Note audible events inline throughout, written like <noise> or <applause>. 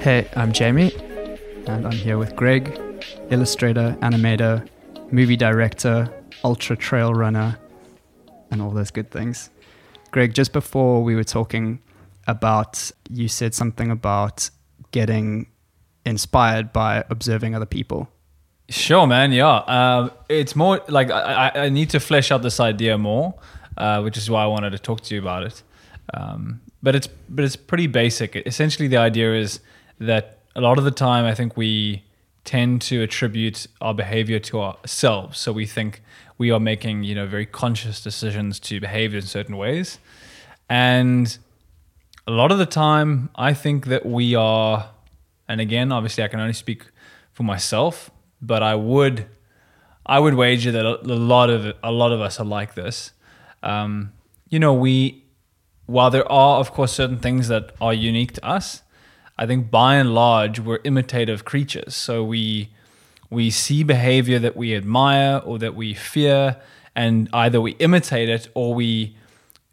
Hey, I'm Jamie, and I'm here with Greg, illustrator, animator, movie director, ultra trail runner, and all those good things. Greg, just before we were talking about, you said something about getting inspired by observing other people. Sure, man. Yeah, um, it's more like I, I, I need to flesh out this idea more, uh, which is why I wanted to talk to you about it. Um, but it's but it's pretty basic. Essentially, the idea is that a lot of the time, I think we tend to attribute our behavior to ourselves. So we think we are making you know very conscious decisions to behave in certain ways, and a lot of the time, I think that we are. And again, obviously, I can only speak for myself but I would I would wager that a lot of a lot of us are like this. Um, you know, we while there are of course certain things that are unique to us, I think by and large we're imitative creatures. So we we see behavior that we admire or that we fear, and either we imitate it or we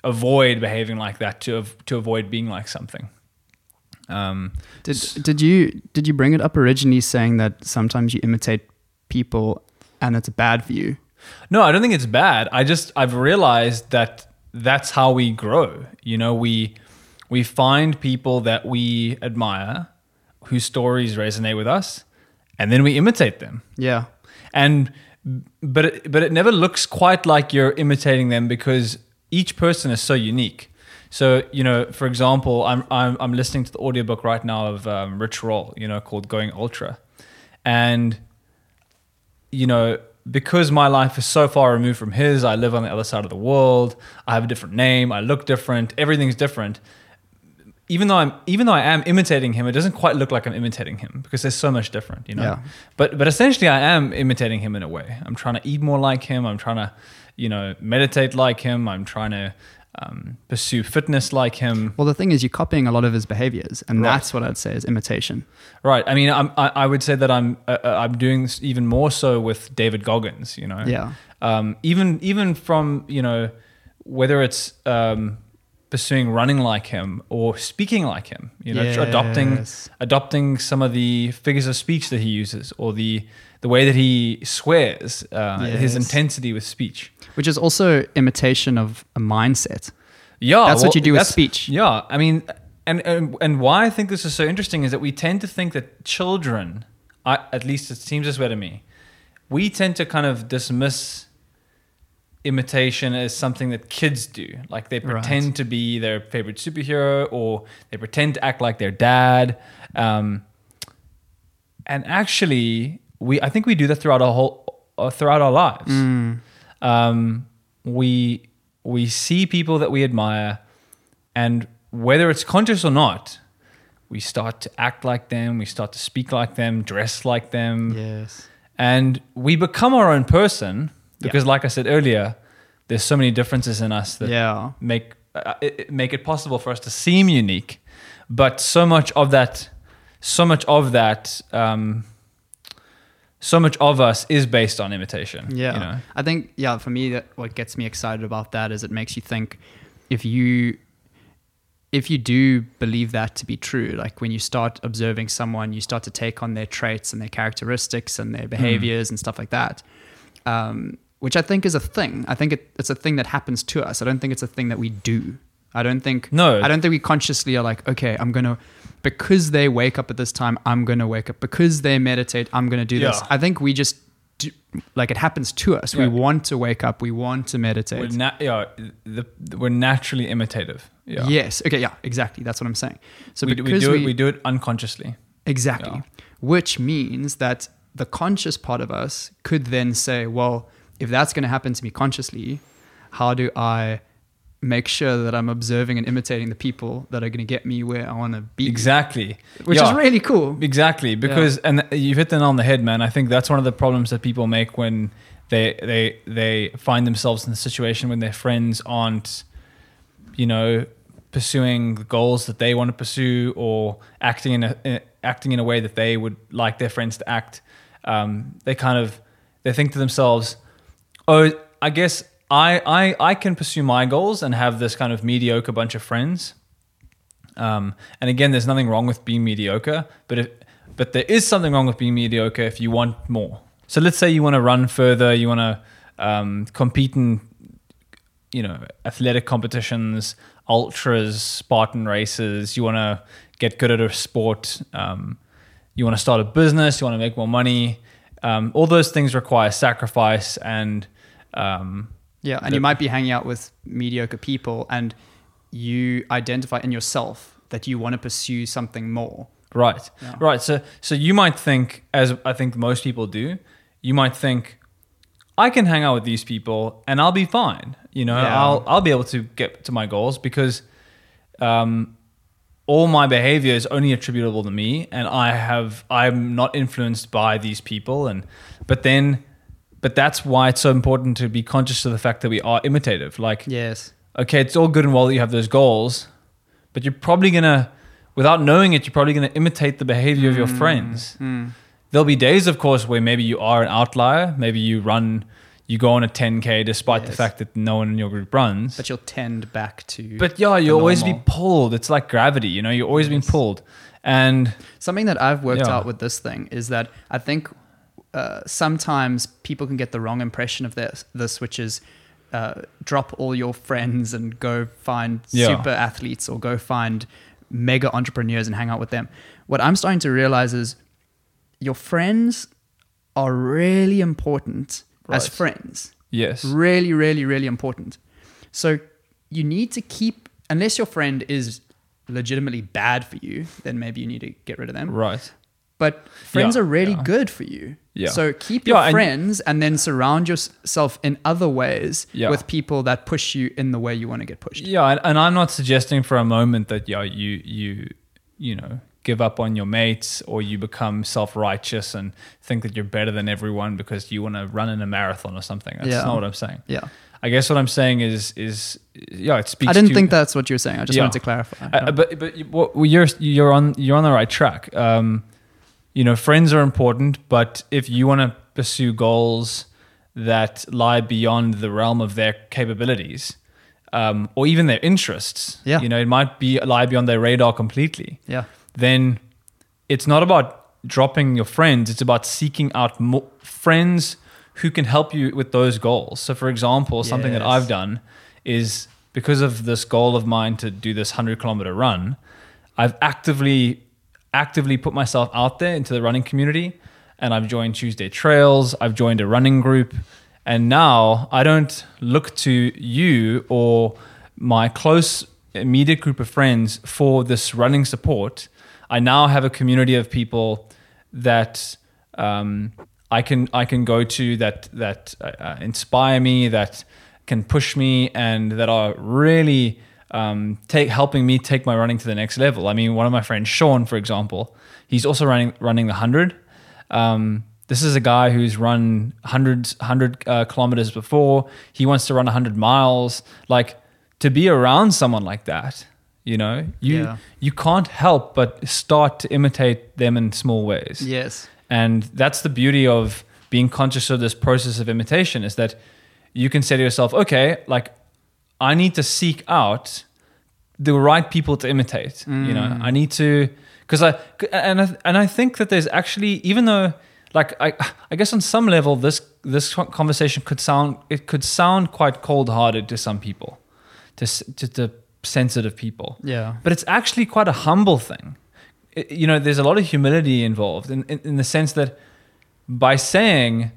avoid behaving like that to to avoid being like something. Um, did did you did you bring it up originally saying that sometimes you imitate people and it's bad for you? No, I don't think it's bad. I just I've realized that that's how we grow. You know, we we find people that we admire, whose stories resonate with us, and then we imitate them. Yeah. And but it, but it never looks quite like you're imitating them because each person is so unique. So, you know, for example, I'm, I'm, I'm listening to the audiobook right now of um, Rich Roll, you know, called Going Ultra. And, you know, because my life is so far removed from his, I live on the other side of the world. I have a different name. I look different. Everything's different. Even though I'm, even though I am imitating him, it doesn't quite look like I'm imitating him because there's so much different, you know. Yeah. But but essentially, I am imitating him in a way. I'm trying to eat more like him. I'm trying to, you know, meditate like him. I'm trying to um, pursue fitness like him. Well, the thing is, you're copying a lot of his behaviors, and right. that's what I'd say is imitation. Right. I mean, I'm, I, I would say that I'm uh, uh I'm doing even more so with David Goggins. You know. Yeah. Um, even even from you know whether it's um, pursuing running like him or speaking like him. You know, yes. adopting adopting some of the figures of speech that he uses or the the way that he swears, uh, yes. his intensity with speech which is also imitation of a mindset. Yeah, that's well, what you do with speech. Yeah, I mean, and, and and why I think this is so interesting is that we tend to think that children, I, at least it seems this way to me, we tend to kind of dismiss imitation as something that kids do. Like they pretend right. to be their favorite superhero, or they pretend to act like their dad. Um, and actually, we I think we do that throughout our whole uh, throughout our lives. Mm um, we we see people that we admire, and whether it's conscious or not, we start to act like them, we start to speak like them, dress like them. Yes. And we become our own person because, yeah. like I said earlier, there's so many differences in us that yeah. make uh, it, make it possible for us to seem unique. But so much of that, so much of that um, so much of us is based on imitation. Yeah. You know? I think, yeah, for me, that what gets me excited about that is it makes you think if you, if you do believe that to be true, like when you start observing someone, you start to take on their traits and their characteristics and their hmm. behaviors mm. and stuff like that. Um, which I think is a thing. I think it, it's a thing that happens to us. I don't think it's a thing that we do. I don't think no. I don't think we consciously are like, okay, I'm gonna because they wake up at this time, I'm going to wake up. Because they meditate, I'm going to do yeah. this. I think we just do, like it happens to us. Yeah. We want to wake up. We want to meditate. We're, na- yeah, the, we're naturally imitative. Yeah. Yes. Okay. Yeah. Exactly. That's what I'm saying. So we, because we do, it, we do it unconsciously. Exactly. Yeah. Which means that the conscious part of us could then say, well, if that's going to happen to me consciously, how do I make sure that I'm observing and imitating the people that are going to get me where I want to be. Exactly. Which yeah, is really cool. Exactly. Because, yeah. and you've hit the nail on the head, man. I think that's one of the problems that people make when they, they, they find themselves in a situation when their friends aren't, you know, pursuing the goals that they want to pursue or acting in a, in, acting in a way that they would like their friends to act. Um, they kind of, they think to themselves, oh, I guess I, I, I can pursue my goals and have this kind of mediocre bunch of friends. Um, and again, there's nothing wrong with being mediocre, but if but there is something wrong with being mediocre if you want more. So let's say you want to run further, you want to um, compete in you know athletic competitions, ultras, Spartan races. You want to get good at a sport. Um, you want to start a business. You want to make more money. Um, all those things require sacrifice and um, Yeah, and you might be hanging out with mediocre people and you identify in yourself that you want to pursue something more. Right. Yeah. Right. So so you might think, as I think most people do, you might think, I can hang out with these people and I'll be fine. You know, Yeah. I'll I'll be able to get to my goals because um, all my behavior is only attributable to me and I have I'm not influenced by these people and but then but that's why it's so important to be conscious of the fact that we are imitative. Like Yes. okay, it's all good and well that you have those goals, but you're probably gonna, without knowing it, you're probably gonna imitate the behavior of your friends. Mm. There'll be days, of course, where maybe you are an outlier. Maybe you run, you go on a 10k despite the fact that no one in your group runs. But you'll tend back to But yeah, you'll always be pulled. It's like gravity, you know. You're always being pulled, and Something that I've worked Yeah. out with this thing is that I think uh, sometimes people can get the wrong impression of this, this which is uh, drop all your friends and go find Yeah. super athletes or go find mega entrepreneurs and hang out with them. What I'm starting to realize is your friends are really important as friends. yes, Really, really, really important. So you need to keep, unless your friend is legitimately bad for you, then maybe you need to get rid of them. right. But friends Yeah, are really yeah. good for you. Yeah. So keep your and- friends and then surround yourself in other ways with people that push you in the way you want to get pushed. Yeah, and, and I'm not suggesting for a moment that yeah, you you you know give up on your mates or you become self-righteous and think that you're better than everyone because you want to run in a marathon or something. That's Yeah. not what I'm saying. Yeah. I guess what I'm saying is is yeah, it speaks. I didn't to, think that's what you were saying. I just Yeah. wanted to clarify. Uh, but but well, you're you're on you're on the right track. Um, you know, friends are important, but if you want to pursue goals that lie beyond the realm of their capabilities, um, or even their interests, Yeah. you know, it might be lie beyond their radar completely. yeah. Then it's not about dropping your friends; it's about seeking out mo- friends who can help you with those goals. So, for example, something that I've done is because of this goal of mine to do this 100 kilometer run, I've actively actively put myself out there into the running community and I've joined Tuesday Trails, I've joined a running group, and now I don't look to you or my close immediate group of friends for this running support. I now have a community of people that um, I can I can go to that that uh, uh, inspire me, that can push me, and that are really um, take helping me take my running to the next level. I mean, one of my friends, Sean, for example, he's also running running the hundred. Um, this is a guy who's run hundreds hundred uh, kilometers before. He wants to run hundred miles. Like to be around someone like that, you know, you Yeah. you can't help but start to imitate them in small ways. Yes. And that's the beauty of being conscious of this process of imitation is that you can say to yourself, okay, like I need to seek out the right people to imitate. You know, mm. I need to because I and I, and I think that there's actually even though like I I guess on some level this this conversation could sound it could sound quite cold hearted to some people, to s- to sensitive people. Yeah. But it's actually quite a humble thing. It- you know, there's a lot of humility involved in, in, in the sense that by saying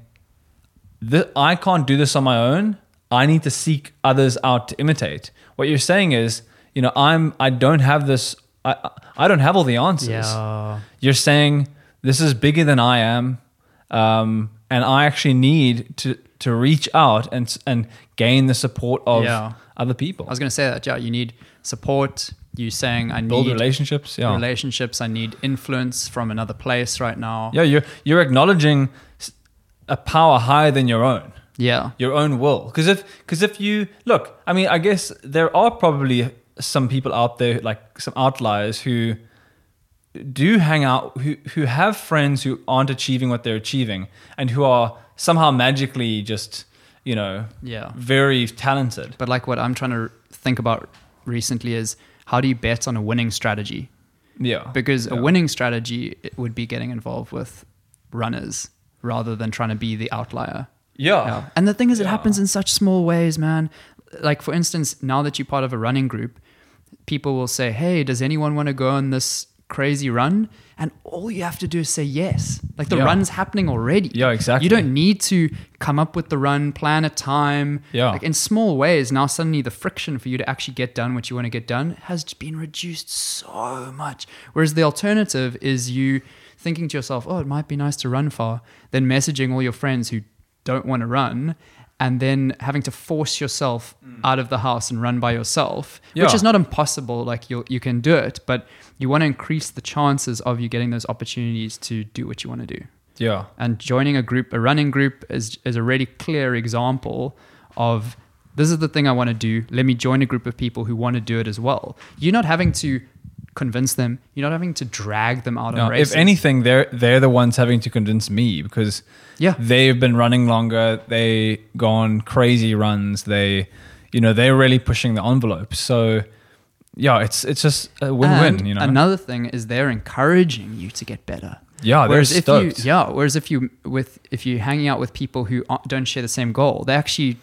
that I can't do this on my own, I need to seek others out to imitate. What you're saying is, you know, I'm I don't have this I I don't have all the answers. Yeah. You're saying this is bigger than I am, um, and I actually need to to reach out and and gain the support of Yeah. other people. I was going to say that, yeah. You need support. You saying I Build need relationships. Yeah. relationships. I need influence from another place right now. Yeah, you're you're acknowledging a power higher than your own, Yeah. your own will. Because if because if you look, I mean, I guess there are probably some people out there, like some outliers, who do hang out, who who have friends who aren't achieving what they're achieving, and who are somehow magically just, you know, Yeah. very talented. But like what I'm trying to think about recently is how do you bet on a winning strategy? Yeah. Because Yeah. a winning strategy it would be getting involved with runners rather than trying to be the outlier. Yeah. Yeah. And the thing is, it Yeah. happens in such small ways, man. Like, for instance, now that you're part of a running group, people will say, Hey, does anyone want to go on this crazy run? And all you have to do is say yes. Like, the Yeah. run's happening already. Yeah, exactly. You don't need to come up with the run, plan a time. Yeah. Like, in small ways, now suddenly the friction for you to actually get done what you want to get done has been reduced so much. Whereas the alternative is you thinking to yourself, oh, it might be nice to run far, then messaging all your friends who don't want to run, and then having to force yourself mm. out of the house and run by yourself, which is not impossible. Like you, you can do it, but you want to increase the chances of you getting those opportunities to do what you want to do. Yeah. And joining a group, a running group, is is a really clear example of this is the thing I want to do. Let me join a group of people who want to do it as well. You're not having to convince them. You're not having to drag them out No, on races. if anything, they're they're the ones having to convince me because Yeah. they've been running longer. They go on crazy runs. They, you know, they're really pushing the envelope. So, yeah, it's it's just a win-win. And you know, Another thing is they're encouraging you to get better. yeah, they're whereas if stoked. you yeah, whereas if you with if you're hanging out with people who don't share the same goal, they actually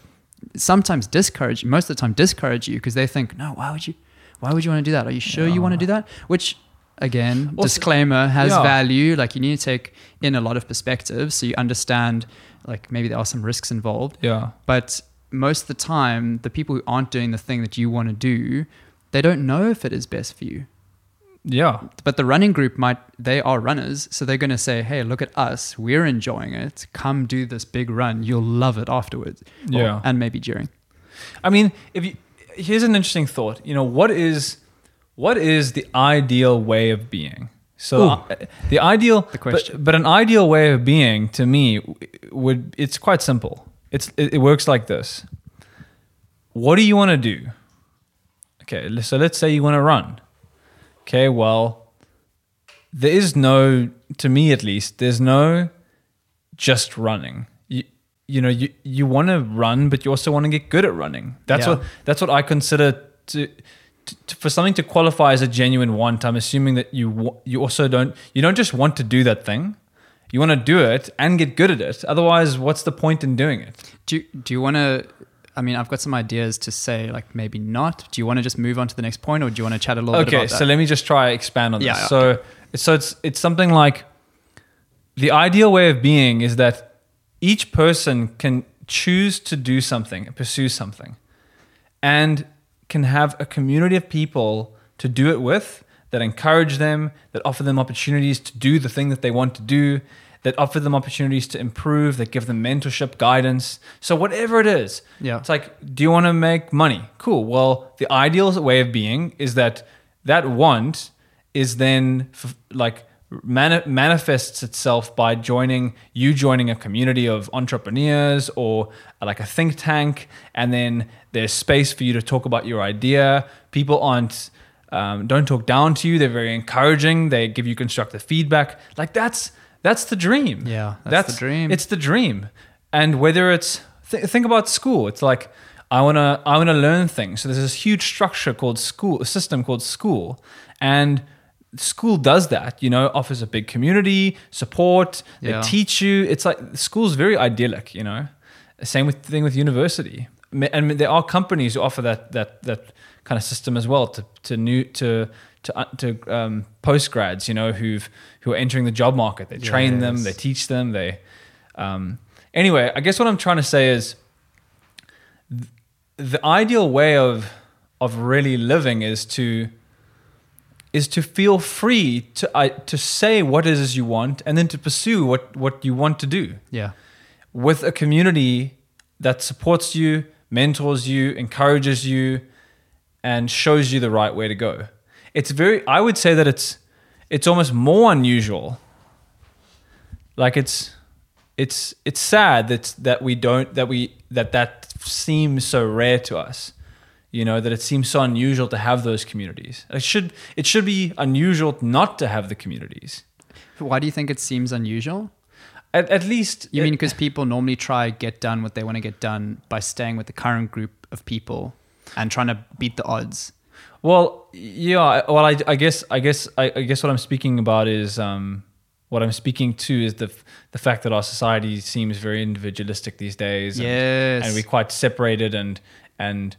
sometimes discourage. Most of the time, discourage you because they think, no, why would you? Why would you want to do that? Are you sure you want to do that? Which again, Also- disclaimer has Yeah. value. Like you need to take in a lot of perspectives so you understand. Like maybe there are some risks involved. yeah, But most of the time, the people who aren't doing the thing that you want to do, they don't know if it is best for you. yeah, But the running group might, they are runners. So they're going to say, hey, look at us. We're enjoying it. Come do this big run. You'll love it afterwards. Or- Yeah. and maybe during. I mean, if you here's an interesting thought. You know, what is what is the ideal way of being? So Ooh. uh, the ideal The question. But, but an ideal way of being to me would it's quite simple. It's it, it works like this. What do you want to do? Okay, so let's say you want to run. Okay, well, there is no, to me at least, there's no just running. You, know, you, you want to run, but you also want to get good at running. That's Yeah. what that's what I consider to, for something to qualify as a genuine want. I'm assuming that you you also don't you don't just want to do that thing. You want to do it and get good at it. Otherwise, what's the point in doing it? Do, you- do you want to, I mean, I've got some ideas to say, like maybe not. Do you want to just move on to the next point or do you want to chat a little bit okay so let me just try expand on this Yeah, yeah, so so it's it's something like the ideal way of being is that each person can choose to do something pursue something and can have a community of people to do it with that encourage them that offer them opportunities to do the thing that they want to do that offer them opportunities to improve that give them mentorship guidance so whatever it is Yeah. it's like, do you want to make money? Cool. Well, the ideal way of being is that that want is then f- like mani- manifests itself by joining you joining a community of entrepreneurs or like a think tank, and then there's space for you to talk about your idea. People aren't um, don't talk down to you. They're very encouraging. They give you constructive feedback. Like that's that's the dream. Yeah, that's the dream. It's the dream. And whether it's th- think about school, it's like I wanna I wanna learn things. So there's this huge structure called school, a system called school, and school does that. You know, offers a big community support. They teach you. It's like school's very idyllic. You know, same with thing with university, and there are companies who offer that that that kind of system as well to to new to to uh, to um, postgrads. You know, who've who are entering the job market. They train them. They teach them. They um, anyway. I guess what I'm trying to say is th- the ideal way of of really living is to is to feel free to I to say what it is you want and then to pursue what what you want to do yeah. with a community that supports you, mentors you, encourages you, and shows you the right way to go. It's very I would say that it's it's almost more unusual. Like it's it's it's sad that that we don't that we that that seems so rare to us. You know that it seems so unusual to have those communities. It should it should be unusual not to have the communities. Why do you think it seems unusual? At, at least You it- mean because people normally try get done what they want to get done by staying with the current group of people and trying to beat the odds? Well, yeah. Well, I, I guess, I guess, I, I guess what I'm speaking about is um, what I'm speaking to is the f- the fact that our society seems very individualistic these days. and- Yes. and we're quite separated and and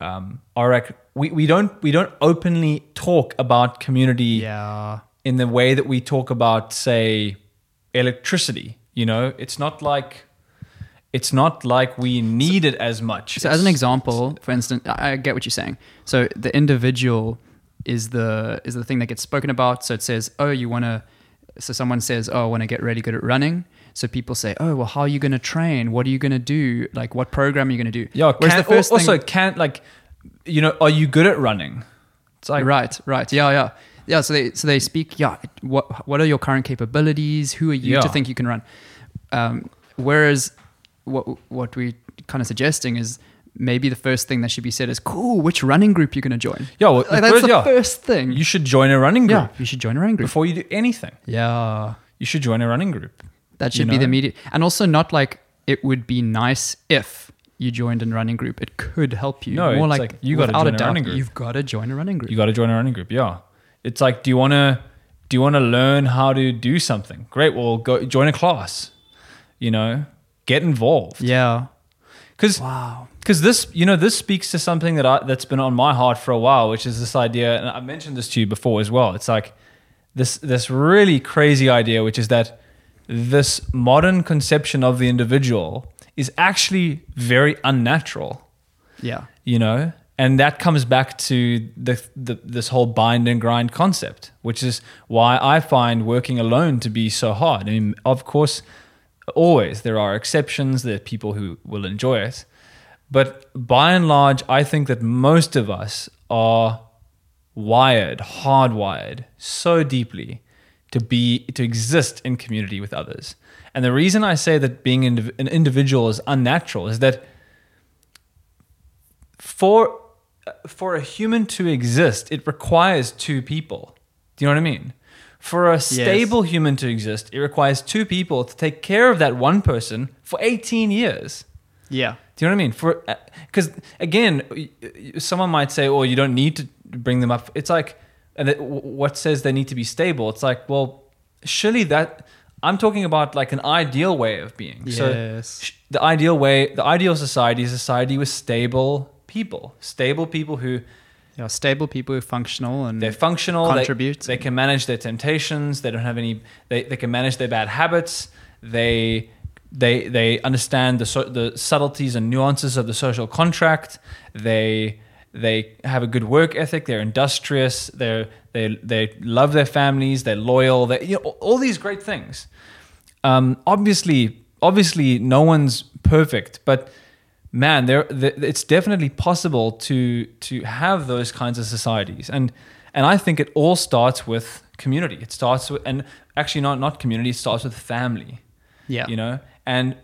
um, are ac- we we don't we don't openly talk about community Yeah. in the way that we talk about say electricity. You know, it's not like it's not like we need it as much. So, as an example, for instance, I I get what you're saying. So, the individual is the is the thing that gets spoken about. So it says, "Oh, you want to." So someone says, "Oh, I want to get really good at running." So people say, "Oh, well, how are you going to train? What are you going to do? Like, what program are you going to do?" Yeah, Whereas can, the first also thing- can't like you know, are you good at running? It's like right, right, yeah, yeah, yeah. So they so they speak. Yeah, what what are your current capabilities? Who are you to Yeah. think you can run? Um, whereas what what we kind of suggesting is maybe the first thing that should be said is, "Cool, which running group you're going to join?" Yeah, well, Like, that's first- the yeah. first thing. you should join a running group yeah, you should join a running group. before you do anything. yeah, You should join a running group. That you should be the know? immediate, and also not like it would be nice if. You joined a running group. It could help you. No, More like, like, you gotta without join a doubt, running group. You've got to join a running group. You got to join a running group. Yeah, it's like, do you want to do you want to learn how to do something? Great. Well, go join a class. You know, get involved. yeah. Because Wow. because this you know this speaks to something that I, that's been on my heart for a while, which is this idea, and I mentioned this to you before as well. It's like this this really crazy idea, which is that this modern conception of the individual is actually very unnatural. Yeah. You know, and that comes back to the, the this whole bind and grind concept, which is why I find working alone to be so hard. I mean, of course, always there are exceptions. There are people who will enjoy it, but by and large, I think that most of us are wired, hardwired so deeply to be to exist in community with others. And the reason I say that being indiv- an individual is unnatural is that for for a human to exist, it requires two people. Do you know what I mean? For a stable human to exist, it requires two people to take care of that one person for 18 years. Yeah. Do you know what I mean? For uh, because again, y- y- someone might say, "Oh, you don't need to bring them up." It's like, and it, what says they need to be stable? It's like, well, surely that I'm talking about like an ideal way of being. So Yes. sh- the ideal way, the ideal society is a society with stable people, stable people who Yeah. Stable people who are functional and they're functional, they- Contribute. They, can manage their temptations. They don't have any. They, they can manage their bad habits. They they they understand the so, the subtleties and nuances of the social contract. They they have a good work ethic. They're industrious. They they they love their families. They're loyal. They you know all these great things. Um, obviously, obviously, no one's perfect, but man, there, it's definitely possible to to have those kinds of societies, and and I think it all starts with community. It starts with, and actually not not community. It starts with family. yeah. You know, and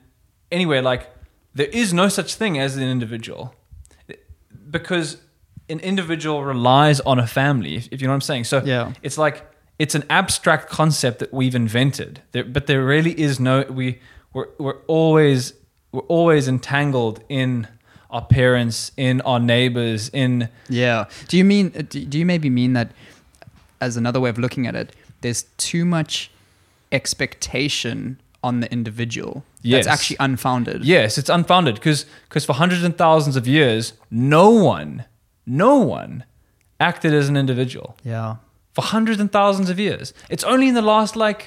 anyway, like there is no such thing as an individual, because an individual relies on a family. If, if you know what I'm saying. So Yeah. it's like it's an abstract concept that we've invented. There, but there really is no we we're we're always we're always entangled in our parents, in our neighbors, in Yeah. Do you mean? uh, Do do you maybe mean that, as another way of looking at it, there's too much expectation on the individual Yes. that's actually unfounded. Yes, it's unfounded because for hundreds and thousands of years, no one, no one acted as an individual Yeah. for hundreds and thousands of years. It's only in the last like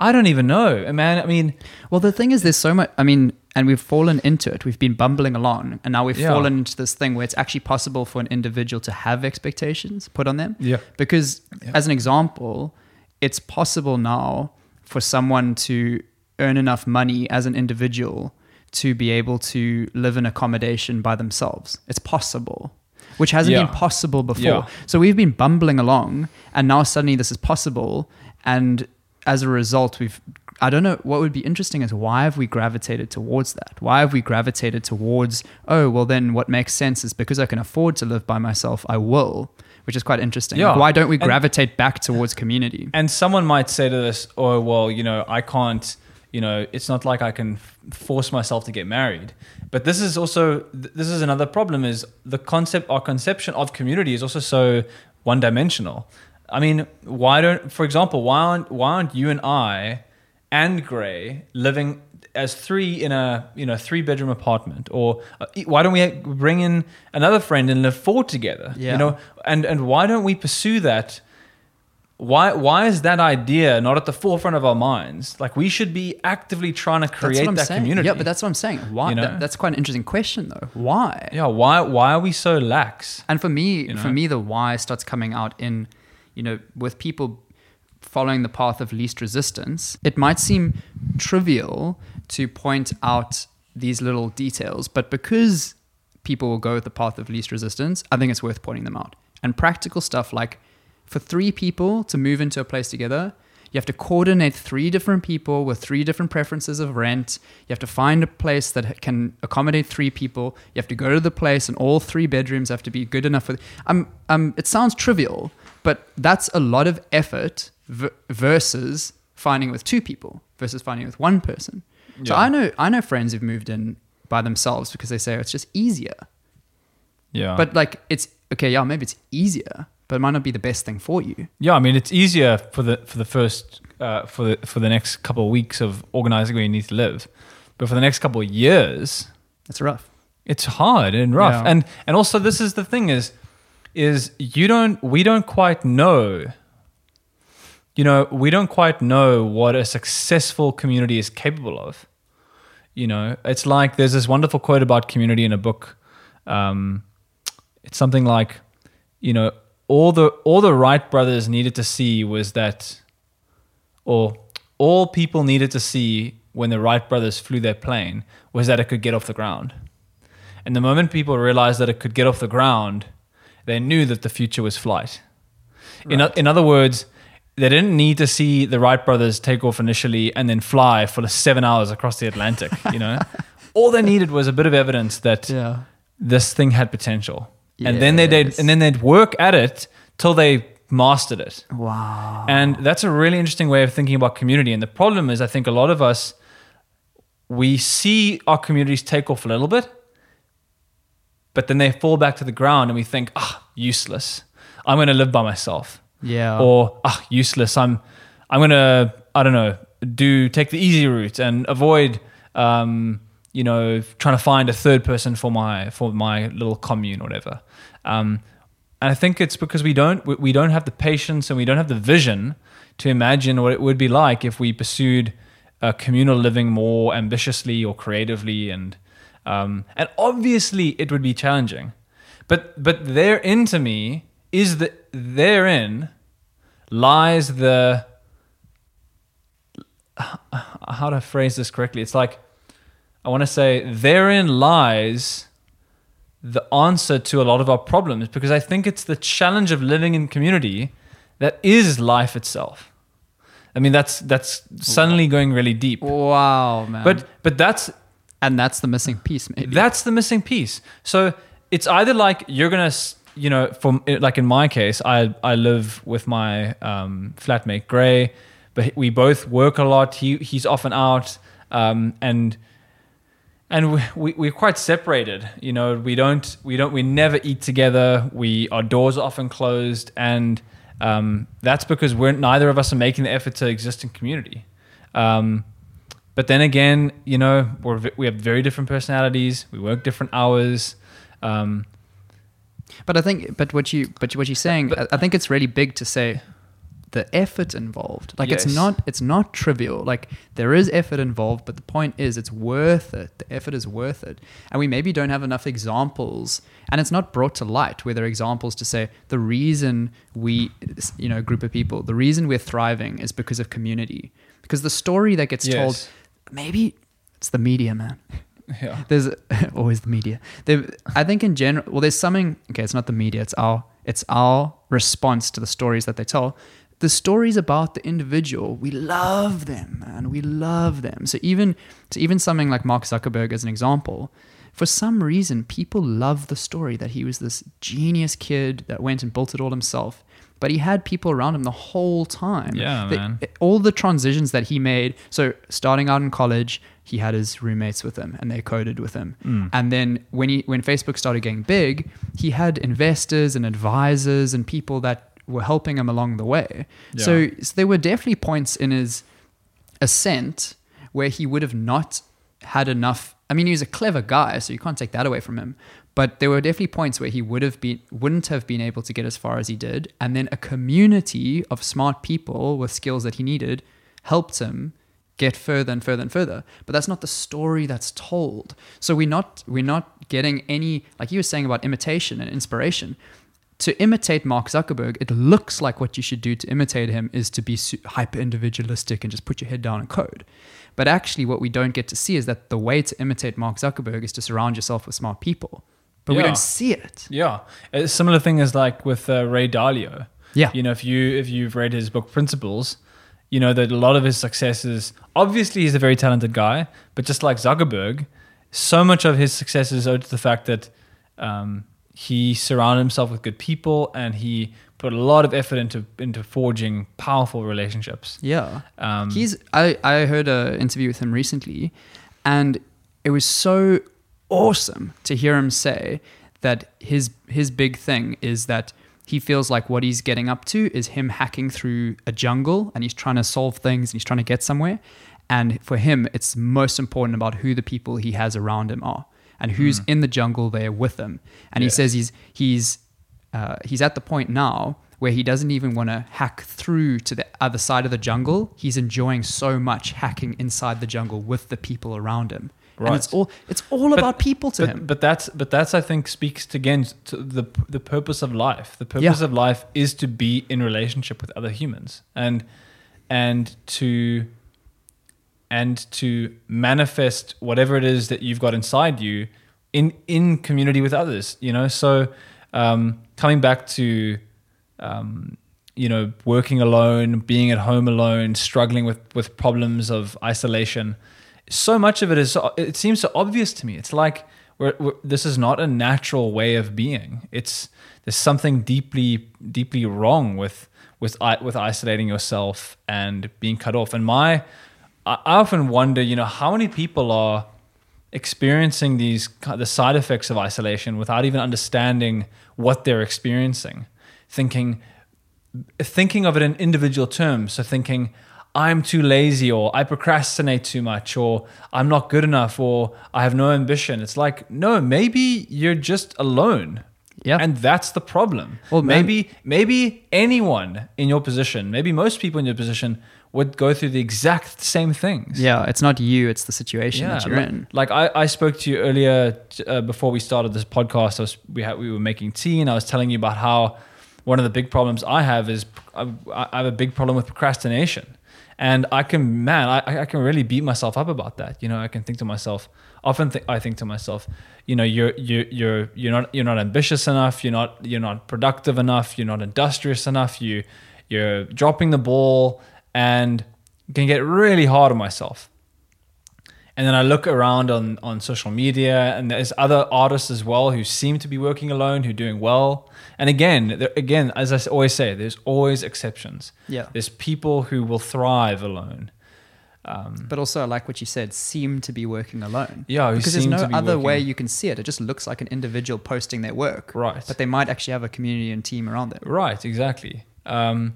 I don't even know, man. I mean, Well, the thing is, there's so much. I mean, and we've fallen into it. We've been bumbling along, and now we've Yeah. fallen into this thing where it's actually possible for an individual to have expectations put on them. Yeah. Because, Yeah. as an example, it's possible now for someone to earn enough money as an individual to be able to live in accommodation by themselves. It's possible. Which hasn't Yeah. been possible before. Yeah. So we've been bumbling along, and now suddenly this is possible. And as a result, we've, I don't know, what would be interesting is why have we gravitated towards that? Why have we gravitated towards, oh, well, then what makes sense is because I can afford to live by myself, I will, which is quite interesting. Yeah. Like, why don't we And- gravitate back towards community? and someone might say to this, "Oh, well, you know, I can't. You know, it's not like I can f- force myself to get married. But this is also th- this is another problem is the concept our conception of community is also so one dimensional. I mean, why don't for example, why aren't why aren't you and I and Gray living as three in a you know three bedroom apartment or uh, why don't we bring in another friend and live four together Yeah. you know and and why don't we pursue that why why is that idea not at the forefront of our minds like we should be actively trying to create that saying. community Yeah, but that's what I'm saying. Why? You know? that- that's quite an interesting question, though. Why? yeah why why are we so lax And for me, You for me, the why starts coming out in, you know, with people following the path of least resistance. It might seem trivial to point out these little details, but because people will go with the path of least resistance, I think it's worth pointing them out. And practical stuff like for three people to move into a place together, you have to coordinate three different people with three different preferences of rent. You have to find a place that can accommodate three people. You have to go to the place, and all three bedrooms have to be good enough for. Um, um, it sounds trivial, but that's a lot of effort v- versus finding with two people versus finding with one person. So Yeah. I know I know friends who've moved in by themselves because they say oh, it's just easier. yeah But like it's okay, yeah, maybe it's easier, but it might not be the best thing for you. Yeah, I mean it's easier for the for the first uh, for the for the next couple of weeks of organizing where you need to live, but for the next couple of years, It's rough. it's hard and rough. Yeah. And and also this is the thing is is you don't we don't quite know. You know, we don't quite know what a successful community is capable of. You know, it's like there's this wonderful quote about community in a book. Um, it's something like, you know, all the all the Wright brothers needed to see was that, or all people needed to see when the Wright brothers flew their plane was that it could get off the ground. And the moment people realized that it could get off the ground, they knew that the future was flight. In, in other words, they didn't need to see the Wright brothers take off initially and then fly for the seven hours across the Atlantic. You know, <laughs> all they needed was a bit of evidence that Yeah. this thing had potential, and then they did, and then they'd work at it till they mastered it. Wow. And that's a really interesting way of thinking about community. And the problem is, I think a lot of us, we see our communities take off a little bit, but then they fall back to the ground and we think, ah, useless. I'm going to live by myself. Yeah. Or, ah, useless. I'm, I'm to, I don't know, do, take the easy route and avoid, um, you know, trying to find a third person for my, for my little commune or whatever. Um, and I think it's because we don't we- don't have the patience and we don't have the vision to imagine what it would be like if we pursued uh, communal living more ambitiously or creatively and um, and obviously it would be challenging, but but therein to me is the therein lies the how to phrase this correctly. It's like I want to say therein lies the answer to a lot of our problems because I think it's the challenge of living in community that is life itself. I mean that's that's suddenly going really deep. wow, man. But but that's and that's the missing piece, maybe. that's the missing piece. So it's either like you're gonna, s- you know, from like in my case, I I live with my um, flatmate Gray, but we both work a lot. He he's often out, um, and and we, we we're quite separated. You know, we don't we don't we never eat together. We our doors are often closed, and um, that's because we're neither of us are making the effort to exist in community. Um, but then again, you know, we're, we have very different personalities. We work different hours. Um, But I think, but what you, but what you're saying, I, I think it's really big to say the effort involved. Like it's not, it's not trivial. Like there is effort involved, but the point is, it's worth it. The effort is worth it, and we maybe don't have enough examples, and it's not brought to light. Where there are examples to say the reason we, you know, group of people, the reason we're thriving is because of community. Because the story that gets told, maybe it's the media, man yeah. <laughs> there's <laughs> always the media. There, I think in general, well, there's something. Okay, it's not the media. It's our it's our response to the stories that they tell. The stories about the individual, we love them, man. We love them. So even so, even something like Mark Zuckerberg as an example, for some reason, people love the story that he was this genius kid that went and built it all himself. but he had people around him the whole time. Yeah, The- man. All the transitions that he made. So starting out in college, he had his roommates with him, and they coded with him. Mm. And then when he when Facebook started getting big, he had investors and advisors and people that were helping him along the way. So, so there were definitely points in his ascent where he would have not had enough. I mean, he was a clever guy, so you can't take that away from him. But there were definitely points where he would have been wouldn't have been able to get as far as he did, and then a community of smart people with skills that he needed helped him get further and further and further. But that's not the story that's told. So we're not we're not getting any like you were saying about imitation and inspiration. To imitate Mark Zuckerberg, it looks like what you should do to imitate him is to be hyper individualistic and just put your head down and code. But actually, what we don't get to see is that the way to imitate Mark Zuckerberg is to surround yourself with smart people. But we don't see it. Yeah, a similar thing is like with uh, Ray Dalio. Yeah. you know, if you if you've read his book Principles, you know that a lot of his successes. Obviously, he's a very talented guy, but just like Zuckerberg, so much of his success is owed to the fact that um, he surrounded himself with good people and he put a lot of effort into into forging powerful relationships. Yeah. Um, He's I, I heard an interview with him recently and it was so awesome to hear him say that his his big thing is that he feels like what he's getting up to is him hacking through a jungle and he's trying to solve things and he's trying to get somewhere and for him it's most important about who the people he has around him are and who's in the jungle there with him and he says he's he's uh, he's at the point now where he doesn't even want to hack through to the other side of the jungle. He's enjoying so much hacking inside the jungle with the people around him. And it's all it's all But- about people to but, him. But that's but that's I think speaks to, again to the the purpose of life. The purpose Yeah. of life is to be in relationship with other humans and and to and to manifest whatever it is that you've got inside you in in community with others. You know, so um, coming back to um, you know working alone, being at home alone, struggling with with problems of isolation. So much of it is it seems so obvious to me. It's like we're, we're, this is not a natural way of being. It's there's something deeply deeply wrong with with with isolating yourself and being cut off. And my I I often wonder, you know, how many people are experiencing these the side effects of isolation without even understanding what they're experiencing, thinking thinking of it in individual terms. So thinking, I'm too lazy, or I procrastinate too much, or I'm not good enough, or I have no ambition. It's like, no, maybe you're just alone. Yeah. And that's the problem. Well, man- maybe maybe anyone in your position, maybe most people in your position would go through the exact same things. yeah, it's not you, it's the situation that you're like, in. Like I, I spoke to you earlier uh, before we started this podcast. I was, we had, we were making tea, and I was telling you about how one of the big problems I have is I, I have a big problem with procrastination, and I can man, I, I can really beat myself up about that. You know, I can think to myself. Often th- I think to myself, you know, you're you're you're you're not you're not ambitious enough. You're not you're not productive enough. You're not industrious enough. You you're dropping the ball, and can get really hard on myself. And then I look around on, on social media, and there's other artists as well who seem to be working alone, who are doing well. And again, there, again, as I always say, there's always exceptions. Yeah. There's people who will thrive alone. Um, But also, like what you said, seem to be working alone. Yeah, because there's no be other way you can see it. It just looks like an individual posting their work. Right. But they might actually have a community and team around them. Right, exactly. Um,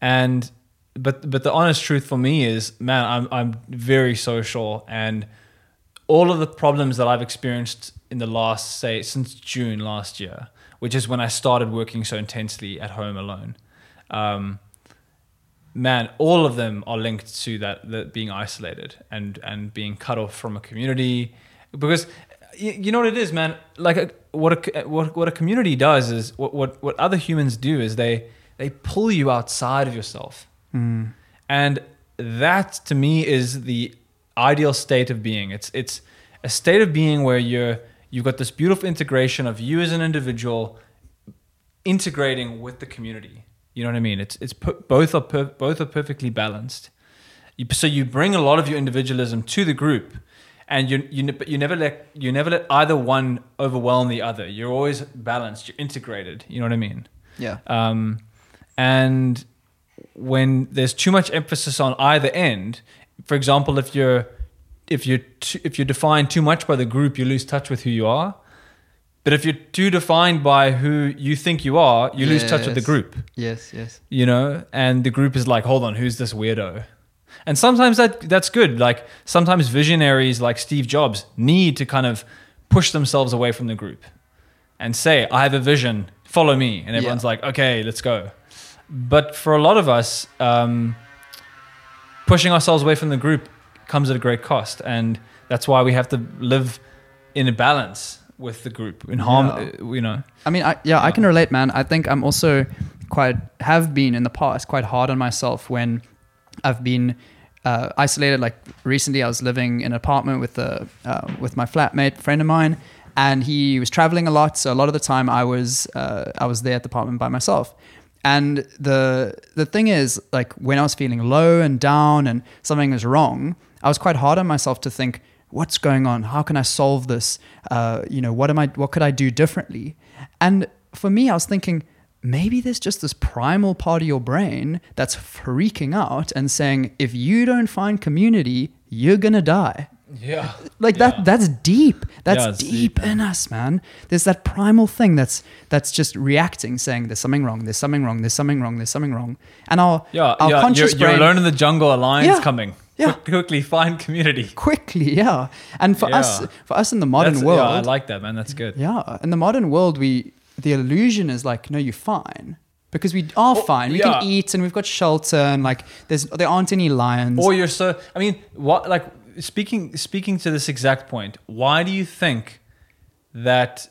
and but but the honest truth for me is, man, I'm I'm very social, and all of the problems that I've experienced in the last say since June last year, which is when I started working so intensely at home alone. Um, man, all of them are linked to that, that being isolated and and being cut off from a community, because you, you know what it is, man. Like a, what a what what a community does is what what what other humans do is they they pull you outside of yourself, and that to me is the ideal state of being. It's it's a state of being where you're you've got this beautiful integration of you as an individual integrating with the community. You know what I mean? It's it's per, both are per, both are perfectly balanced. You, so you bring a lot of your individualism to the group, and you you but you never let you never let either one overwhelm the other. You're always balanced. You're integrated. You know what I mean? Yeah. Um, and when there's too much emphasis on either end, for example, if you're if you're too, if you're defined too much by the group, you lose touch with who you are. But if you're too defined by who you think you are, you lose touch with the group. Yes, yes. You know, and the group is like, hold on, who's this weirdo? And sometimes that that's good. Like sometimes visionaries like Steve Jobs need to kind of push themselves away from the group and say, I have a vision, follow me. And everyone's Yeah. like, okay, let's go. But for a lot of us, um, pushing ourselves away from the group comes at a great cost. And that's why we have to live in a balance with the group, in harm, Yeah. uh, you know. I mean, I, yeah, I can relate, man. I think I'm also quite have been in the past quite hard on myself when I've been uh, isolated. Like recently, I was living in an apartment with a uh, with my flatmate, friend of mine, and he was traveling a lot. So a lot of the time, I was uh, I was there at the apartment by myself. And the the thing is, like when I was feeling low and down and something was wrong, I was quite hard on myself to think, what's going on? How can I solve this? Uh, you know, what am I? What could I do differently? And for me, I was thinking maybe there's just this primal part of your brain that's freaking out and saying, if you don't find community, you're gonna die. Yeah. Like Yeah. that that's deep. That's Yeah, deep, deep, in us, man. There's that primal thing that's that's just reacting, saying there's something wrong, there's something wrong, there's something wrong, there's something wrong. And our Yeah, our yeah. You're, conscious you're brain alone in the jungle. A lion's Yeah, coming. yeah. Quick- <laughs> quickly find community. quickly, yeah. And for us for us in the modern That's- world, Yeah, I like that, man. That's good. Yeah, in the modern world, we the illusion is like, no, you're fine because we are oh, fine. We yeah. can eat and we've got shelter and like there's there aren't any lions. Or you're so. I mean, what? Like speaking speaking to this exact point. Why do you think that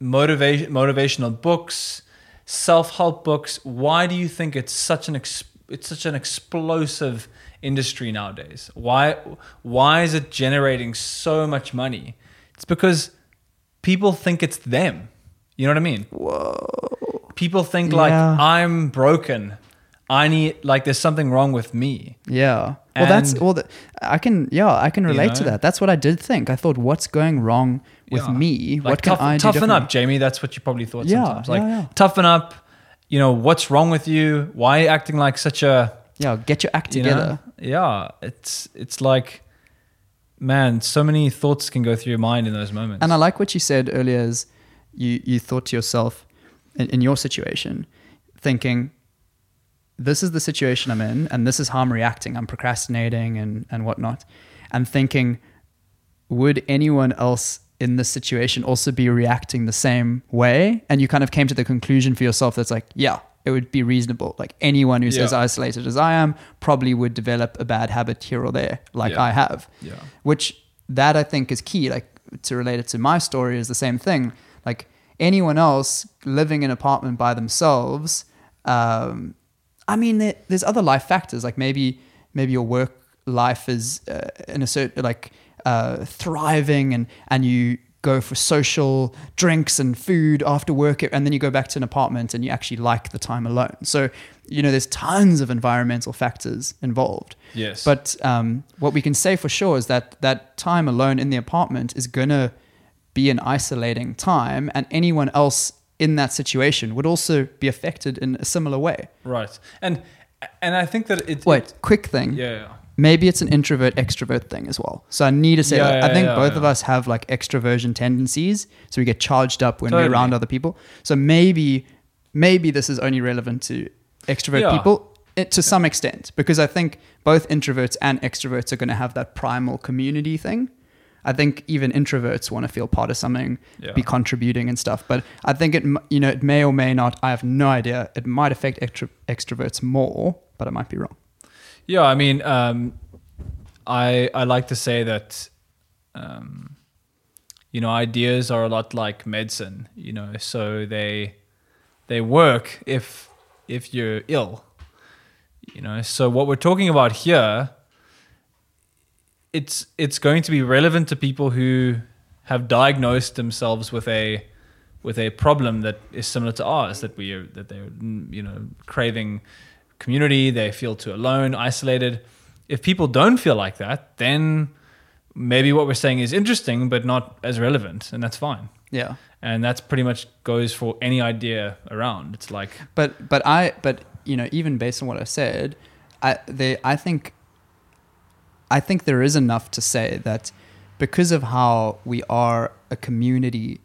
motivation motivational books, self help books? Why do you think it's such an ex, it's such an explosive industry nowadays? Why why is it generating so much money? It's because people think it's them. You know what I mean? Whoa. People think like I'm broken. I need like there's something wrong with me. Yeah. Well, that's And- well. The, I can yeah, I can relate to know? that. That's what I did think. I thought, what's going wrong with Yeah. me? Like, what can I do toughen up, Jamie? That's what you probably thought Yeah, sometimes. Like yeah, yeah. toughen up. You know what's wrong with you? Why are you acting like such a Yeah, get your act you together. know? Yeah, it's it's like, man, so many thoughts can go through your mind in those moments. And I like what you said earlier. Is you you thought to yourself in, in your situation, thinking, this is the situation I'm in, and this is how I'm reacting. I'm procrastinating and and whatnot, and thinking, would anyone else in this situation also be reacting the same way? And you kind of came to the conclusion for yourself that's like, yeah, it would be reasonable. Like anyone who's Yeah. as isolated as I am probably would develop a bad habit here or there, like Yeah. I have yeah, which that I think is key. Like to relate it to my story is the same thing. Like anyone else living in an apartment by themselves, um, I mean, there, there's other life factors. Like maybe maybe your work life is uh, in a certain like uh, thriving, and and you go for social drinks and food after work, and then you go back to an apartment and you actually like the time alone. So you know, there's tons of environmental factors involved. yes, But um, what we can say for sure is that that time alone in the apartment is going to be an isolating time, and anyone else in that situation would also be affected in a similar way. right. And and I think that it. Wait, quick thing. Yeah, yeah. Maybe it's an introvert extrovert thing as well. So I need to say Yeah, that. yeah, I think both of us have like extroversion tendencies, so we get charged up when Totally. we're around other people. So maybe maybe this is only relevant to extrovert people eh, to some extent because I think both introverts and extroverts are going to have that primal community thing. I think even introverts want to feel part of something, Yeah. be contributing and stuff. But I think it, you know, it may or may not. I have no idea. It might affect extro- extroverts more, but I might be wrong. Yeah, I mean, um, I I like to say that, um, you know, ideas are a lot like medicine. You know, so they they work if if you're ill. You know, so what we're talking about here, it's it's going to be relevant to people who have diagnosed themselves with a with a problem that is similar to ours that we are that they're mm, you know craving community they feel too alone isolated if people don't feel like that then maybe what we're saying is interesting but not as relevant and that's fine Yeah. and that's pretty much goes for any idea around. It's like But but I but you know even based on what I said, I they I think I think there is enough to say that because of how we are a community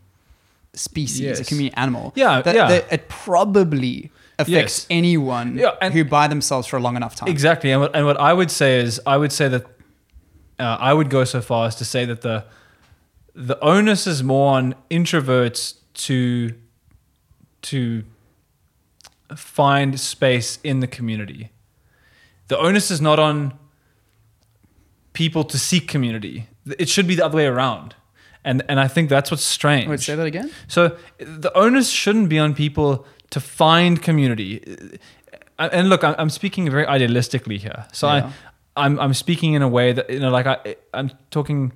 species, a community animal, Yeah, that, yeah. that it probably affects Yes. anyone Yeah, and- who by themselves for a long enough time. Exactly, and what, and what I would say is, I would say that uh, I would go so far as to say that the the onus is more on introverts to to find space in the community. The onus is not on people to seek community. It should be the other way around, and and I think that's what's strange. Wait, say that again. So the onus shouldn't be on people to find community. Uh, And look, I'm speaking very idealistically here. So Yeah. I, I'm I'm speaking in a way that you know, like I I'm talking